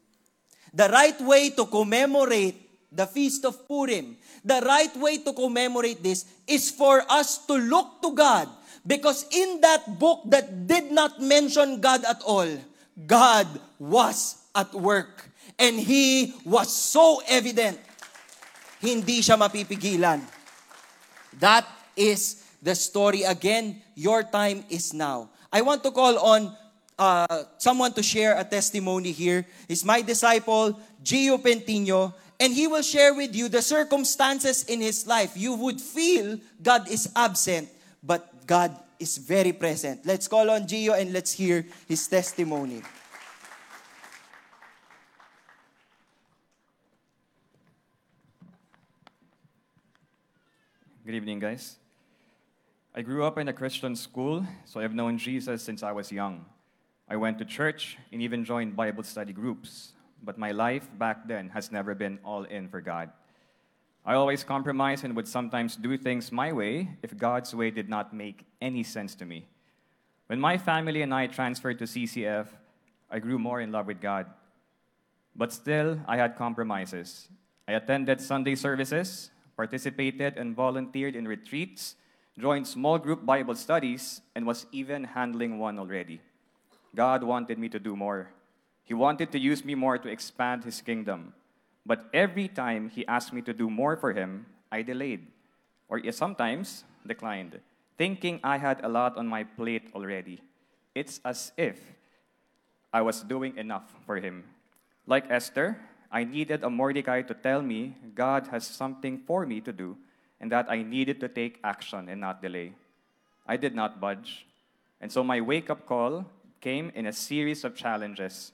The right way to commemorate the Feast of Purim, the right way to commemorate this is for us to look to God. Because in that book that did not mention God at all, God was at work. And He was so evident. Hindi siya mapipigilan. That is the story. Again, your time is now. I want to call on uh, someone to share a testimony here. Is my disciple, Gio Pentino, and he will share with you the circumstances in his life. You would feel God is absent, but God is very present. Let's call on Gio and let's hear his testimony. Good evening, guys. I grew up in a Christian school, so I've known Jesus since I was young. I went to church and even joined Bible study groups, but my life back then has never been all in for God. I always compromised and would sometimes do things my way if God's way did not make any sense to me. When my family and I transferred to CCF, I grew more in love with God. But still, I had compromises. I attended Sunday services, participated and volunteered in retreats, joined small group Bible studies, and was even handling one already. God wanted me to do more. He wanted to use me more to expand His kingdom. But every time He asked me to do more for Him, I delayed. or sometimes declined, thinking I had a lot on my plate already. It's as if I was doing enough for him. Like Esther, I needed a Mordecai to tell me God has something for me to do and that I needed to take action and not delay. I did not budge. And so my wake up call came in a series of challenges.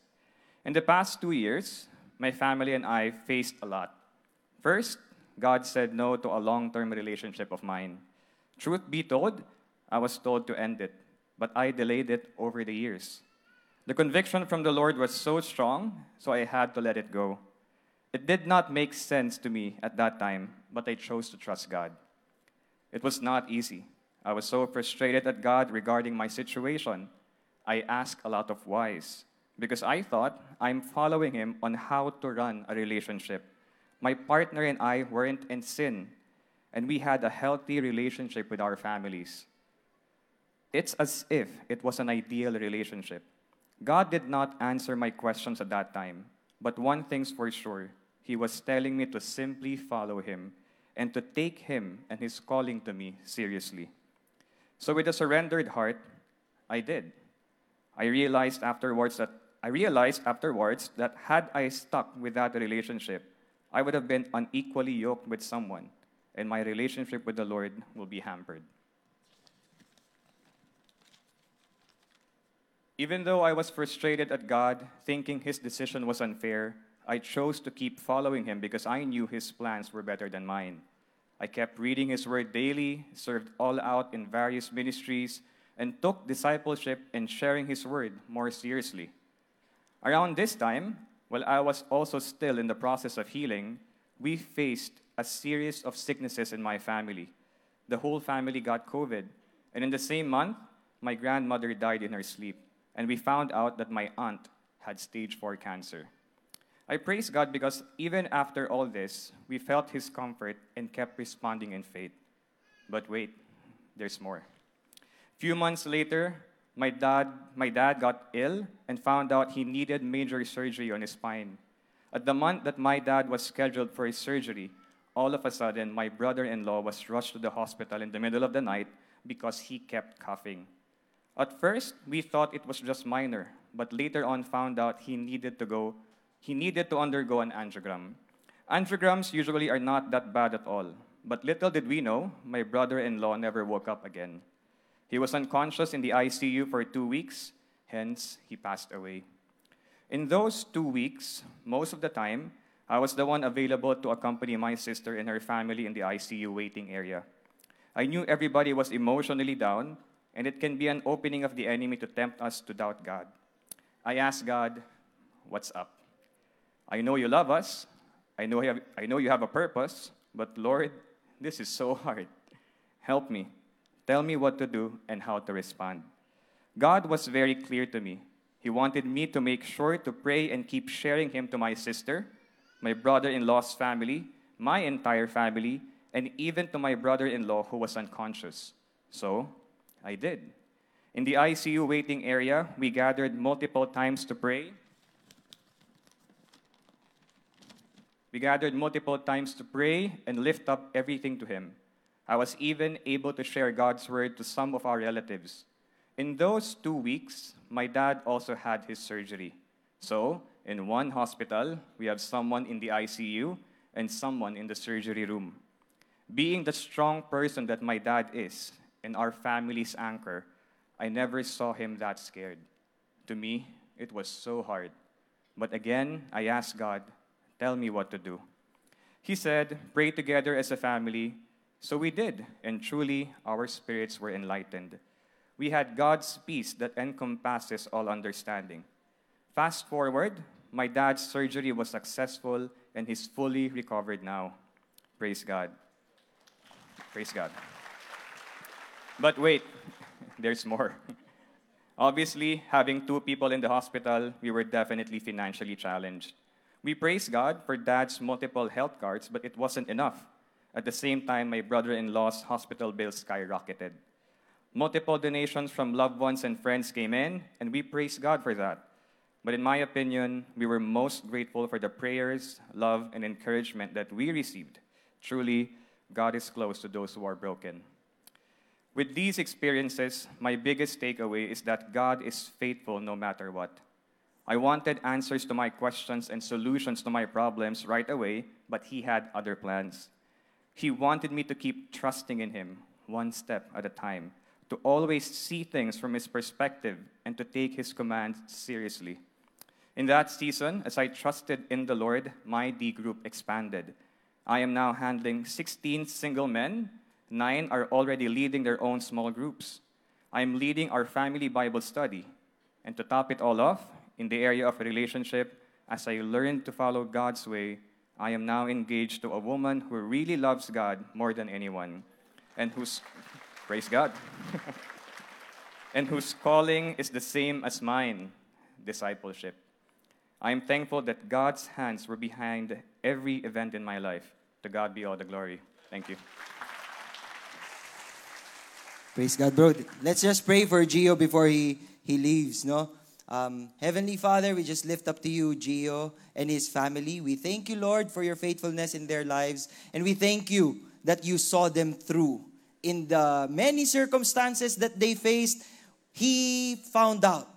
In the past two years, my family and I faced a lot. First, God said no to a long term relationship of mine. Truth be told, I was told to end it, but I delayed it over the years. The conviction from the Lord was so strong, so I had to let it go. It did not make sense to me at that time, but I chose to trust God. It was not easy. I was so frustrated at God regarding my situation. I asked a lot of whys because I thought I'm following Him on how to run a relationship. My partner and I weren't in sin, and we had a healthy relationship with our families. It's as if it was an ideal relationship. God did not answer my questions at that time, but one thing's for sure He was telling me to simply follow Him and to take Him and His calling to me seriously. So, with a surrendered heart, I did. I realized afterwards that I realized afterwards that had I stuck with that relationship, I would have been unequally yoked with someone, and my relationship with the Lord will be hampered. Even though I was frustrated at God, thinking his decision was unfair, I chose to keep following him because I knew his plans were better than mine. I kept reading his word daily, served all out in various ministries, and took discipleship and sharing his word more seriously. Around this time, while I was also still in the process of healing, we faced a series of sicknesses in my family. The whole family got COVID, and in the same month, my grandmother died in her sleep, and we found out that my aunt had stage 4 cancer. I praise God because even after all this, we felt His comfort and kept responding in faith. But wait, there's more. Few months later, my dad, my dad got ill and found out he needed major surgery on his spine. At the month that my dad was scheduled for his surgery, all of a sudden, my brother in law was rushed to the hospital in the middle of the night because he kept coughing. At first, we thought it was just minor, but later on found out he needed to go he needed to undergo an angiogram. Angiograms usually are not that bad at all, but little did we know, my brother in law never woke up again. He was unconscious in the ICU for two weeks, hence, he passed away. In those two weeks, most of the time, I was the one available to accompany my sister and her family in the ICU waiting area. I knew everybody was emotionally down, and it can be an opening of the enemy to tempt us to doubt God. I asked God, What's up? I know you love us. I know, you have, I know you have a purpose, but Lord, this is so [laughs] hard. Help me. Tell me what to do and how to respond. God was very clear to me. He wanted me to make sure to pray and keep sharing Him to my sister, my brother in law's family, my entire family, and even to my brother in law who was unconscious. So I did. In the ICU waiting area, we gathered multiple times to pray We gathered multiple times to pray and lift up everything to Him. I was even able to share God's word to some of our relatives. In those two weeks, my dad also had his surgery. So, in one hospital, we have someone in the ICU and someone in the surgery room. Being the strong person that my dad is and our family's anchor, I never saw him that scared. To me, it was so hard. But again, I asked God, Tell me what to do. He said, Pray together as a family. So we did, and truly our spirits were enlightened. We had God's peace that encompasses all understanding. Fast forward, my dad's surgery was successful and he's fully recovered now. Praise God. Praise God. But wait, [laughs] there's more. [laughs] Obviously, having two people in the hospital, we were definitely financially challenged. We praise God for dad's multiple health cards, but it wasn't enough. At the same time, my brother in law's hospital bills skyrocketed. Multiple donations from loved ones and friends came in, and we praise God for that. But in my opinion, we were most grateful for the prayers, love, and encouragement that we received. Truly, God is close to those who are broken. With these experiences, my biggest takeaway is that God is faithful no matter what. I wanted answers to my questions and solutions to my problems right away, but He had other plans. He wanted me to keep trusting in Him, one step at a time, to always see things from His perspective, and to take His commands seriously. In that season, as I trusted in the Lord, my D group expanded. I am now handling 16 single men. Nine are already leading their own small groups. I am leading our family Bible study. And to top it all off, in the area of relationship, as I learned to follow God's way, I am now engaged to a woman who really loves God more than anyone, and whose, praise God, [laughs] and whose calling is the same as mine discipleship. I am thankful that God's hands were behind every event in my life. To God be all the glory. Thank you. Praise God, bro. Let's just pray for Gio before he, he leaves, no? Um, Heavenly Father, we just lift up to you Gio and his family. We thank you, Lord, for your faithfulness in their lives. And we thank you that you saw them through. In the many circumstances that they faced, he found out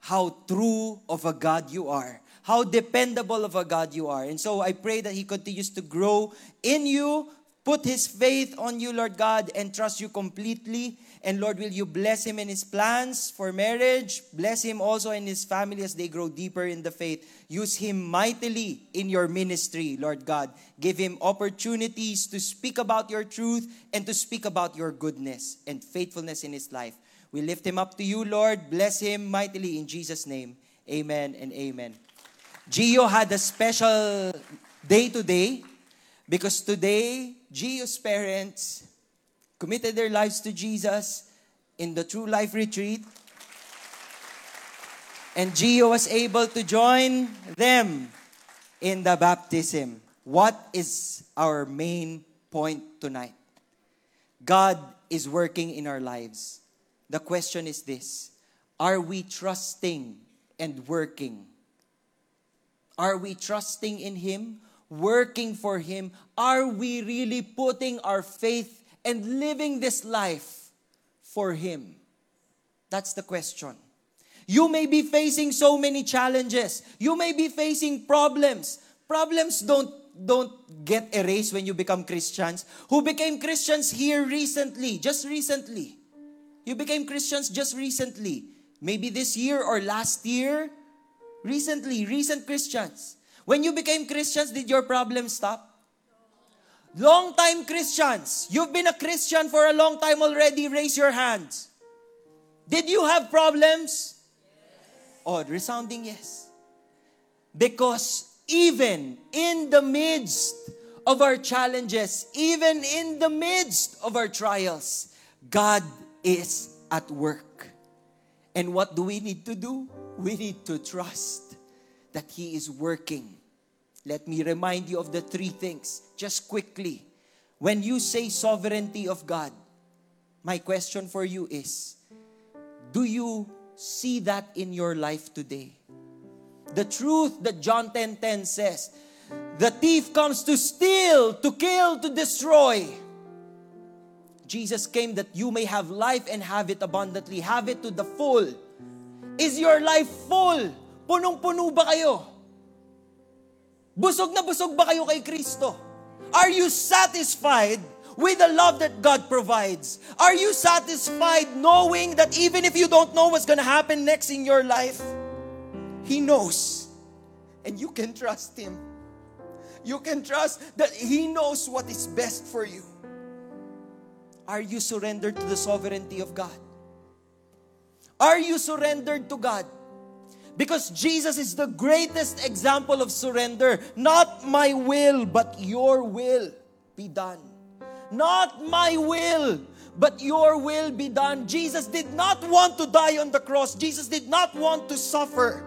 how true of a God you are, how dependable of a God you are. And so I pray that he continues to grow in you, put his faith on you, Lord God, and trust you completely. And Lord, will you bless him in his plans for marriage? Bless him also in his family as they grow deeper in the faith. Use him mightily in your ministry, Lord God. Give him opportunities to speak about your truth and to speak about your goodness and faithfulness in his life. We lift him up to you, Lord. Bless him mightily in Jesus' name. Amen and amen. Gio had a special day today because today, Gio's parents committed their lives to Jesus in the True Life Retreat. And Gio was able to join them in the baptism. What is our main point tonight? God is working in our lives. The question is this Are we trusting and working? Are we trusting in Him, working for Him? Are we really putting our faith and living this life for Him? That's the question. You may be facing so many challenges. You may be facing problems. Problems don't don't get erased when you become Christians. Who became Christians here recently, just recently. You became Christians just recently. Maybe this year or last year. Recently, recent Christians. When you became Christians, did your problem stop? Long time Christians. You've been a Christian for a long time already. Raise your hands. Did you have problems? Oh, resounding yes. Because even in the midst of our challenges, even in the midst of our trials, God is at work. And what do we need to do? We need to trust that He is working. Let me remind you of the three things just quickly. When you say sovereignty of God, my question for you is Do you see that in your life today? The truth that John 10:10 10, 10 says, the thief comes to steal, to kill, to destroy. Jesus came that you may have life and have it abundantly, have it to the full. Is your life full? Punong-puno ba kayo? Busog na busog ba kayo kay Kristo? Are you satisfied with the love that God provides? Are you satisfied knowing that even if you don't know what's going to happen next in your life, He knows. And you can trust Him. You can trust that He knows what is best for you. Are you surrendered to the sovereignty of God? Are you surrendered to God? Because Jesus is the greatest example of surrender. Not my will, but your will be done. Not my will, but your will be done. Jesus did not want to die on the cross. Jesus did not want to suffer.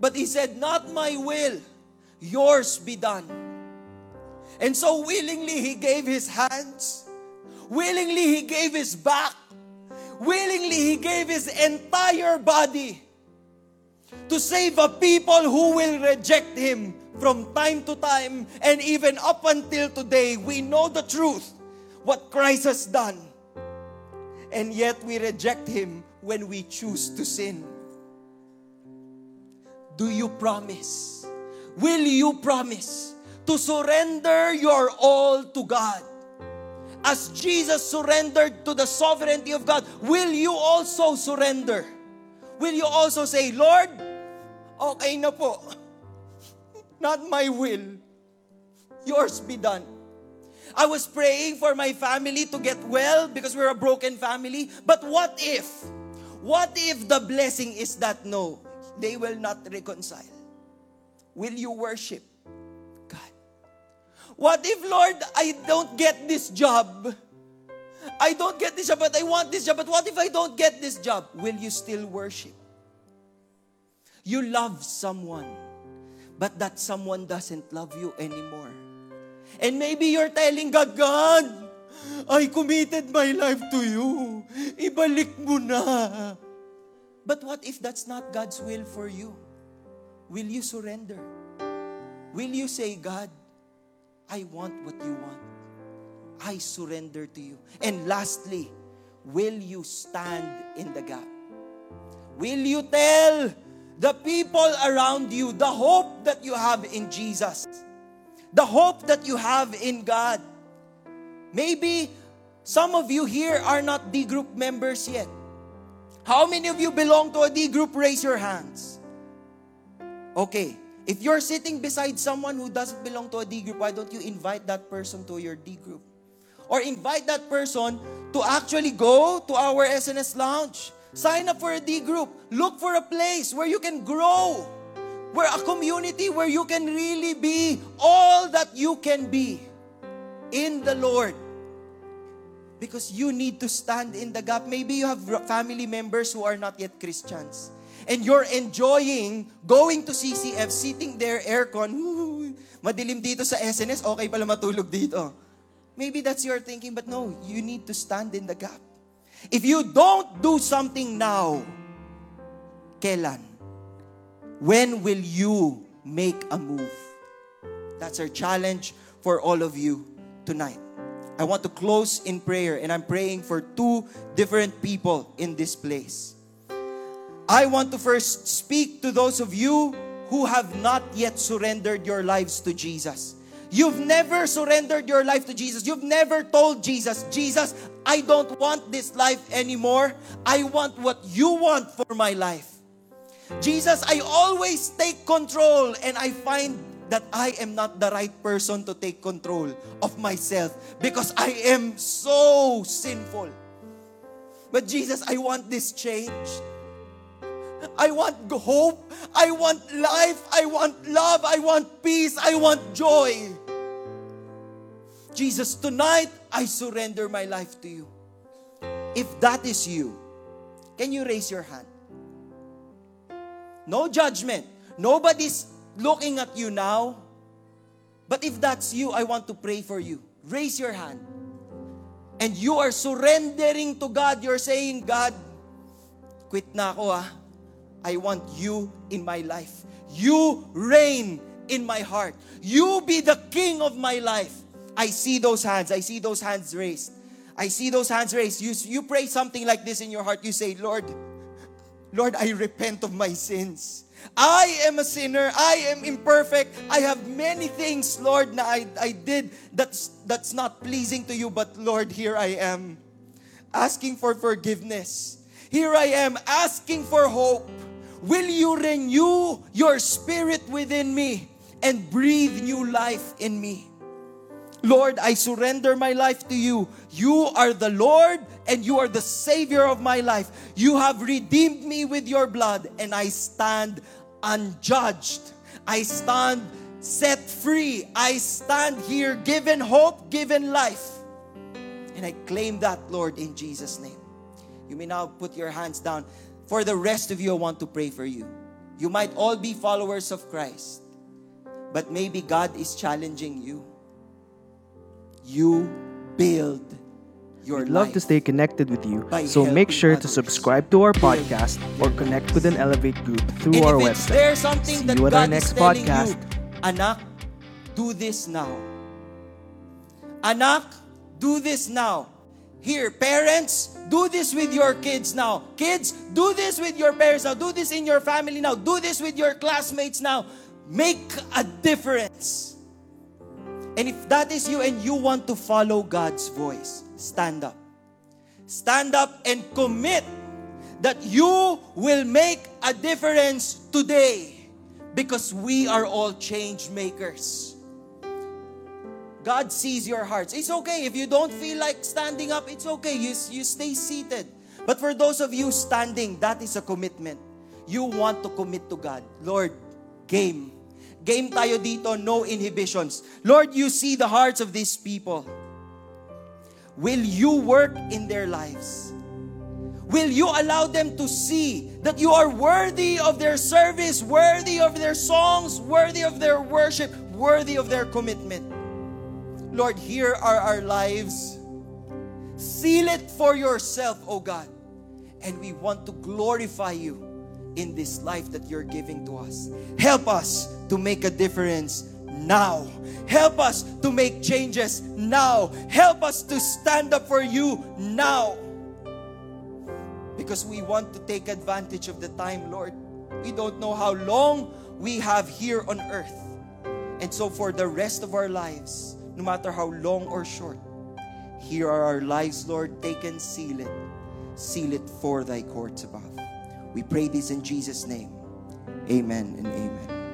But he said, Not my will, yours be done. And so willingly he gave his hands. Willingly he gave his back. Willingly he gave his entire body to save a people who will reject him from time to time, and even up until today, we know the truth, what Christ has done. And yet we reject Him when we choose to sin. Do you promise? Will you promise to surrender your all to God? As Jesus surrendered to the sovereignty of God, will you also surrender? Will you also say, Lord, okay na po. Not my will. Yours be done. I was praying for my family to get well because we're a broken family. But what if? What if the blessing is that no, they will not reconcile? Will you worship? What if, Lord, I don't get this job? I don't get this job, but I want this job. But what if I don't get this job? Will you still worship? You love someone, but that someone doesn't love you anymore. And maybe you're telling God, God, I committed my life to you. Ibalik mo na. But what if that's not God's will for you? Will you surrender? Will you say, God, I want what you want? I surrender to you. And lastly, will you stand in the gap? Will you tell the people around you the hope that you have in Jesus? The hope that you have in God. Maybe some of you here are not D group members yet. How many of you belong to a D group? Raise your hands. Okay. If you're sitting beside someone who doesn't belong to a D group, why don't you invite that person to your D group? Or invite that person to actually go to our SNS lounge. Sign up for a D group. Look for a place where you can grow. Where a community where you can really be all that you can be in the Lord. Because you need to stand in the gap. Maybe you have family members who are not yet Christians. And you're enjoying going to CCF, sitting there, aircon, "Woo, madilim dito sa SNS, okay pala matulog dito. Maybe that's your thinking, but no, you need to stand in the gap. If you don't do something now, kailan? When will you make a move? That's our challenge for all of you tonight. I want to close in prayer, and I'm praying for two different people in this place. I want to first speak to those of you who have not yet surrendered your lives to Jesus. You've never surrendered your life to Jesus. You've never told Jesus, Jesus, I don't want this life anymore. I want what you want for my life. Jesus, I always take control and I find that I am not the right person to take control of myself because I am so sinful. But Jesus, I want this change. I want hope. I want life. I want love. I want peace. I want joy. Jesus, tonight I surrender my life to you. If that is you, can you raise your hand? No judgment. Nobody's looking at you now. But if that's you, I want to pray for you. Raise your hand. And you are surrendering to God. You're saying, God, quit na ako ah. I want you in my life. You reign in my heart. You be the king of my life. I see those hands. I see those hands raised. I see those hands raised. You, you pray something like this in your heart. You say, Lord, Lord, I repent of my sins. I am a sinner. I am imperfect. I have many things, Lord, na I, I did that's, that's not pleasing to you. But Lord, here I am asking for forgiveness. Here I am asking for hope. Will you renew your spirit within me and breathe new life in me? Lord, I surrender my life to you. You are the Lord and you are the Savior of my life. You have redeemed me with your blood, and I stand unjudged. I stand set free. I stand here given hope, given life. And I claim that, Lord, in Jesus' name. You may now put your hands down. For the rest of you, I want to pray for you. You might all be followers of Christ, but maybe God is challenging you. You build your We'd love life. to stay connected with you, by so make sure to subscribe to our podcast or connect with an Elevate group through And our website. there something See that you at our next podcast. you, Anak, do this now. Anak, do this now. Here, parents, do this with your kids now. Kids, do this with your parents now. Do this in your family now. Do this with your classmates now. Make a difference. And if that is you and you want to follow God's voice, stand up. Stand up and commit that you will make a difference today because we are all change makers. God sees your hearts. It's okay. If you don't feel like standing up, it's okay. You, you stay seated. But for those of you standing, that is a commitment. You want to commit to God. Lord, game. Game tayo dito, no inhibitions. Lord, you see the hearts of these people. Will you work in their lives? Will you allow them to see that you are worthy of their service, worthy of their songs, worthy of their worship, worthy of their commitment? Lord, here are our lives. Seal it for yourself, O God. And we want to glorify you in this life that you're giving to us. Help us to make a difference now. Help us to make changes now. Help us to stand up for you now. Because we want to take advantage of the time, Lord. We don't know how long we have here on earth. And so, for the rest of our lives, no matter how long or short. Here are our lives, Lord. Take and seal it. Seal it for thy courts above. We pray this in Jesus' name. Amen and amen.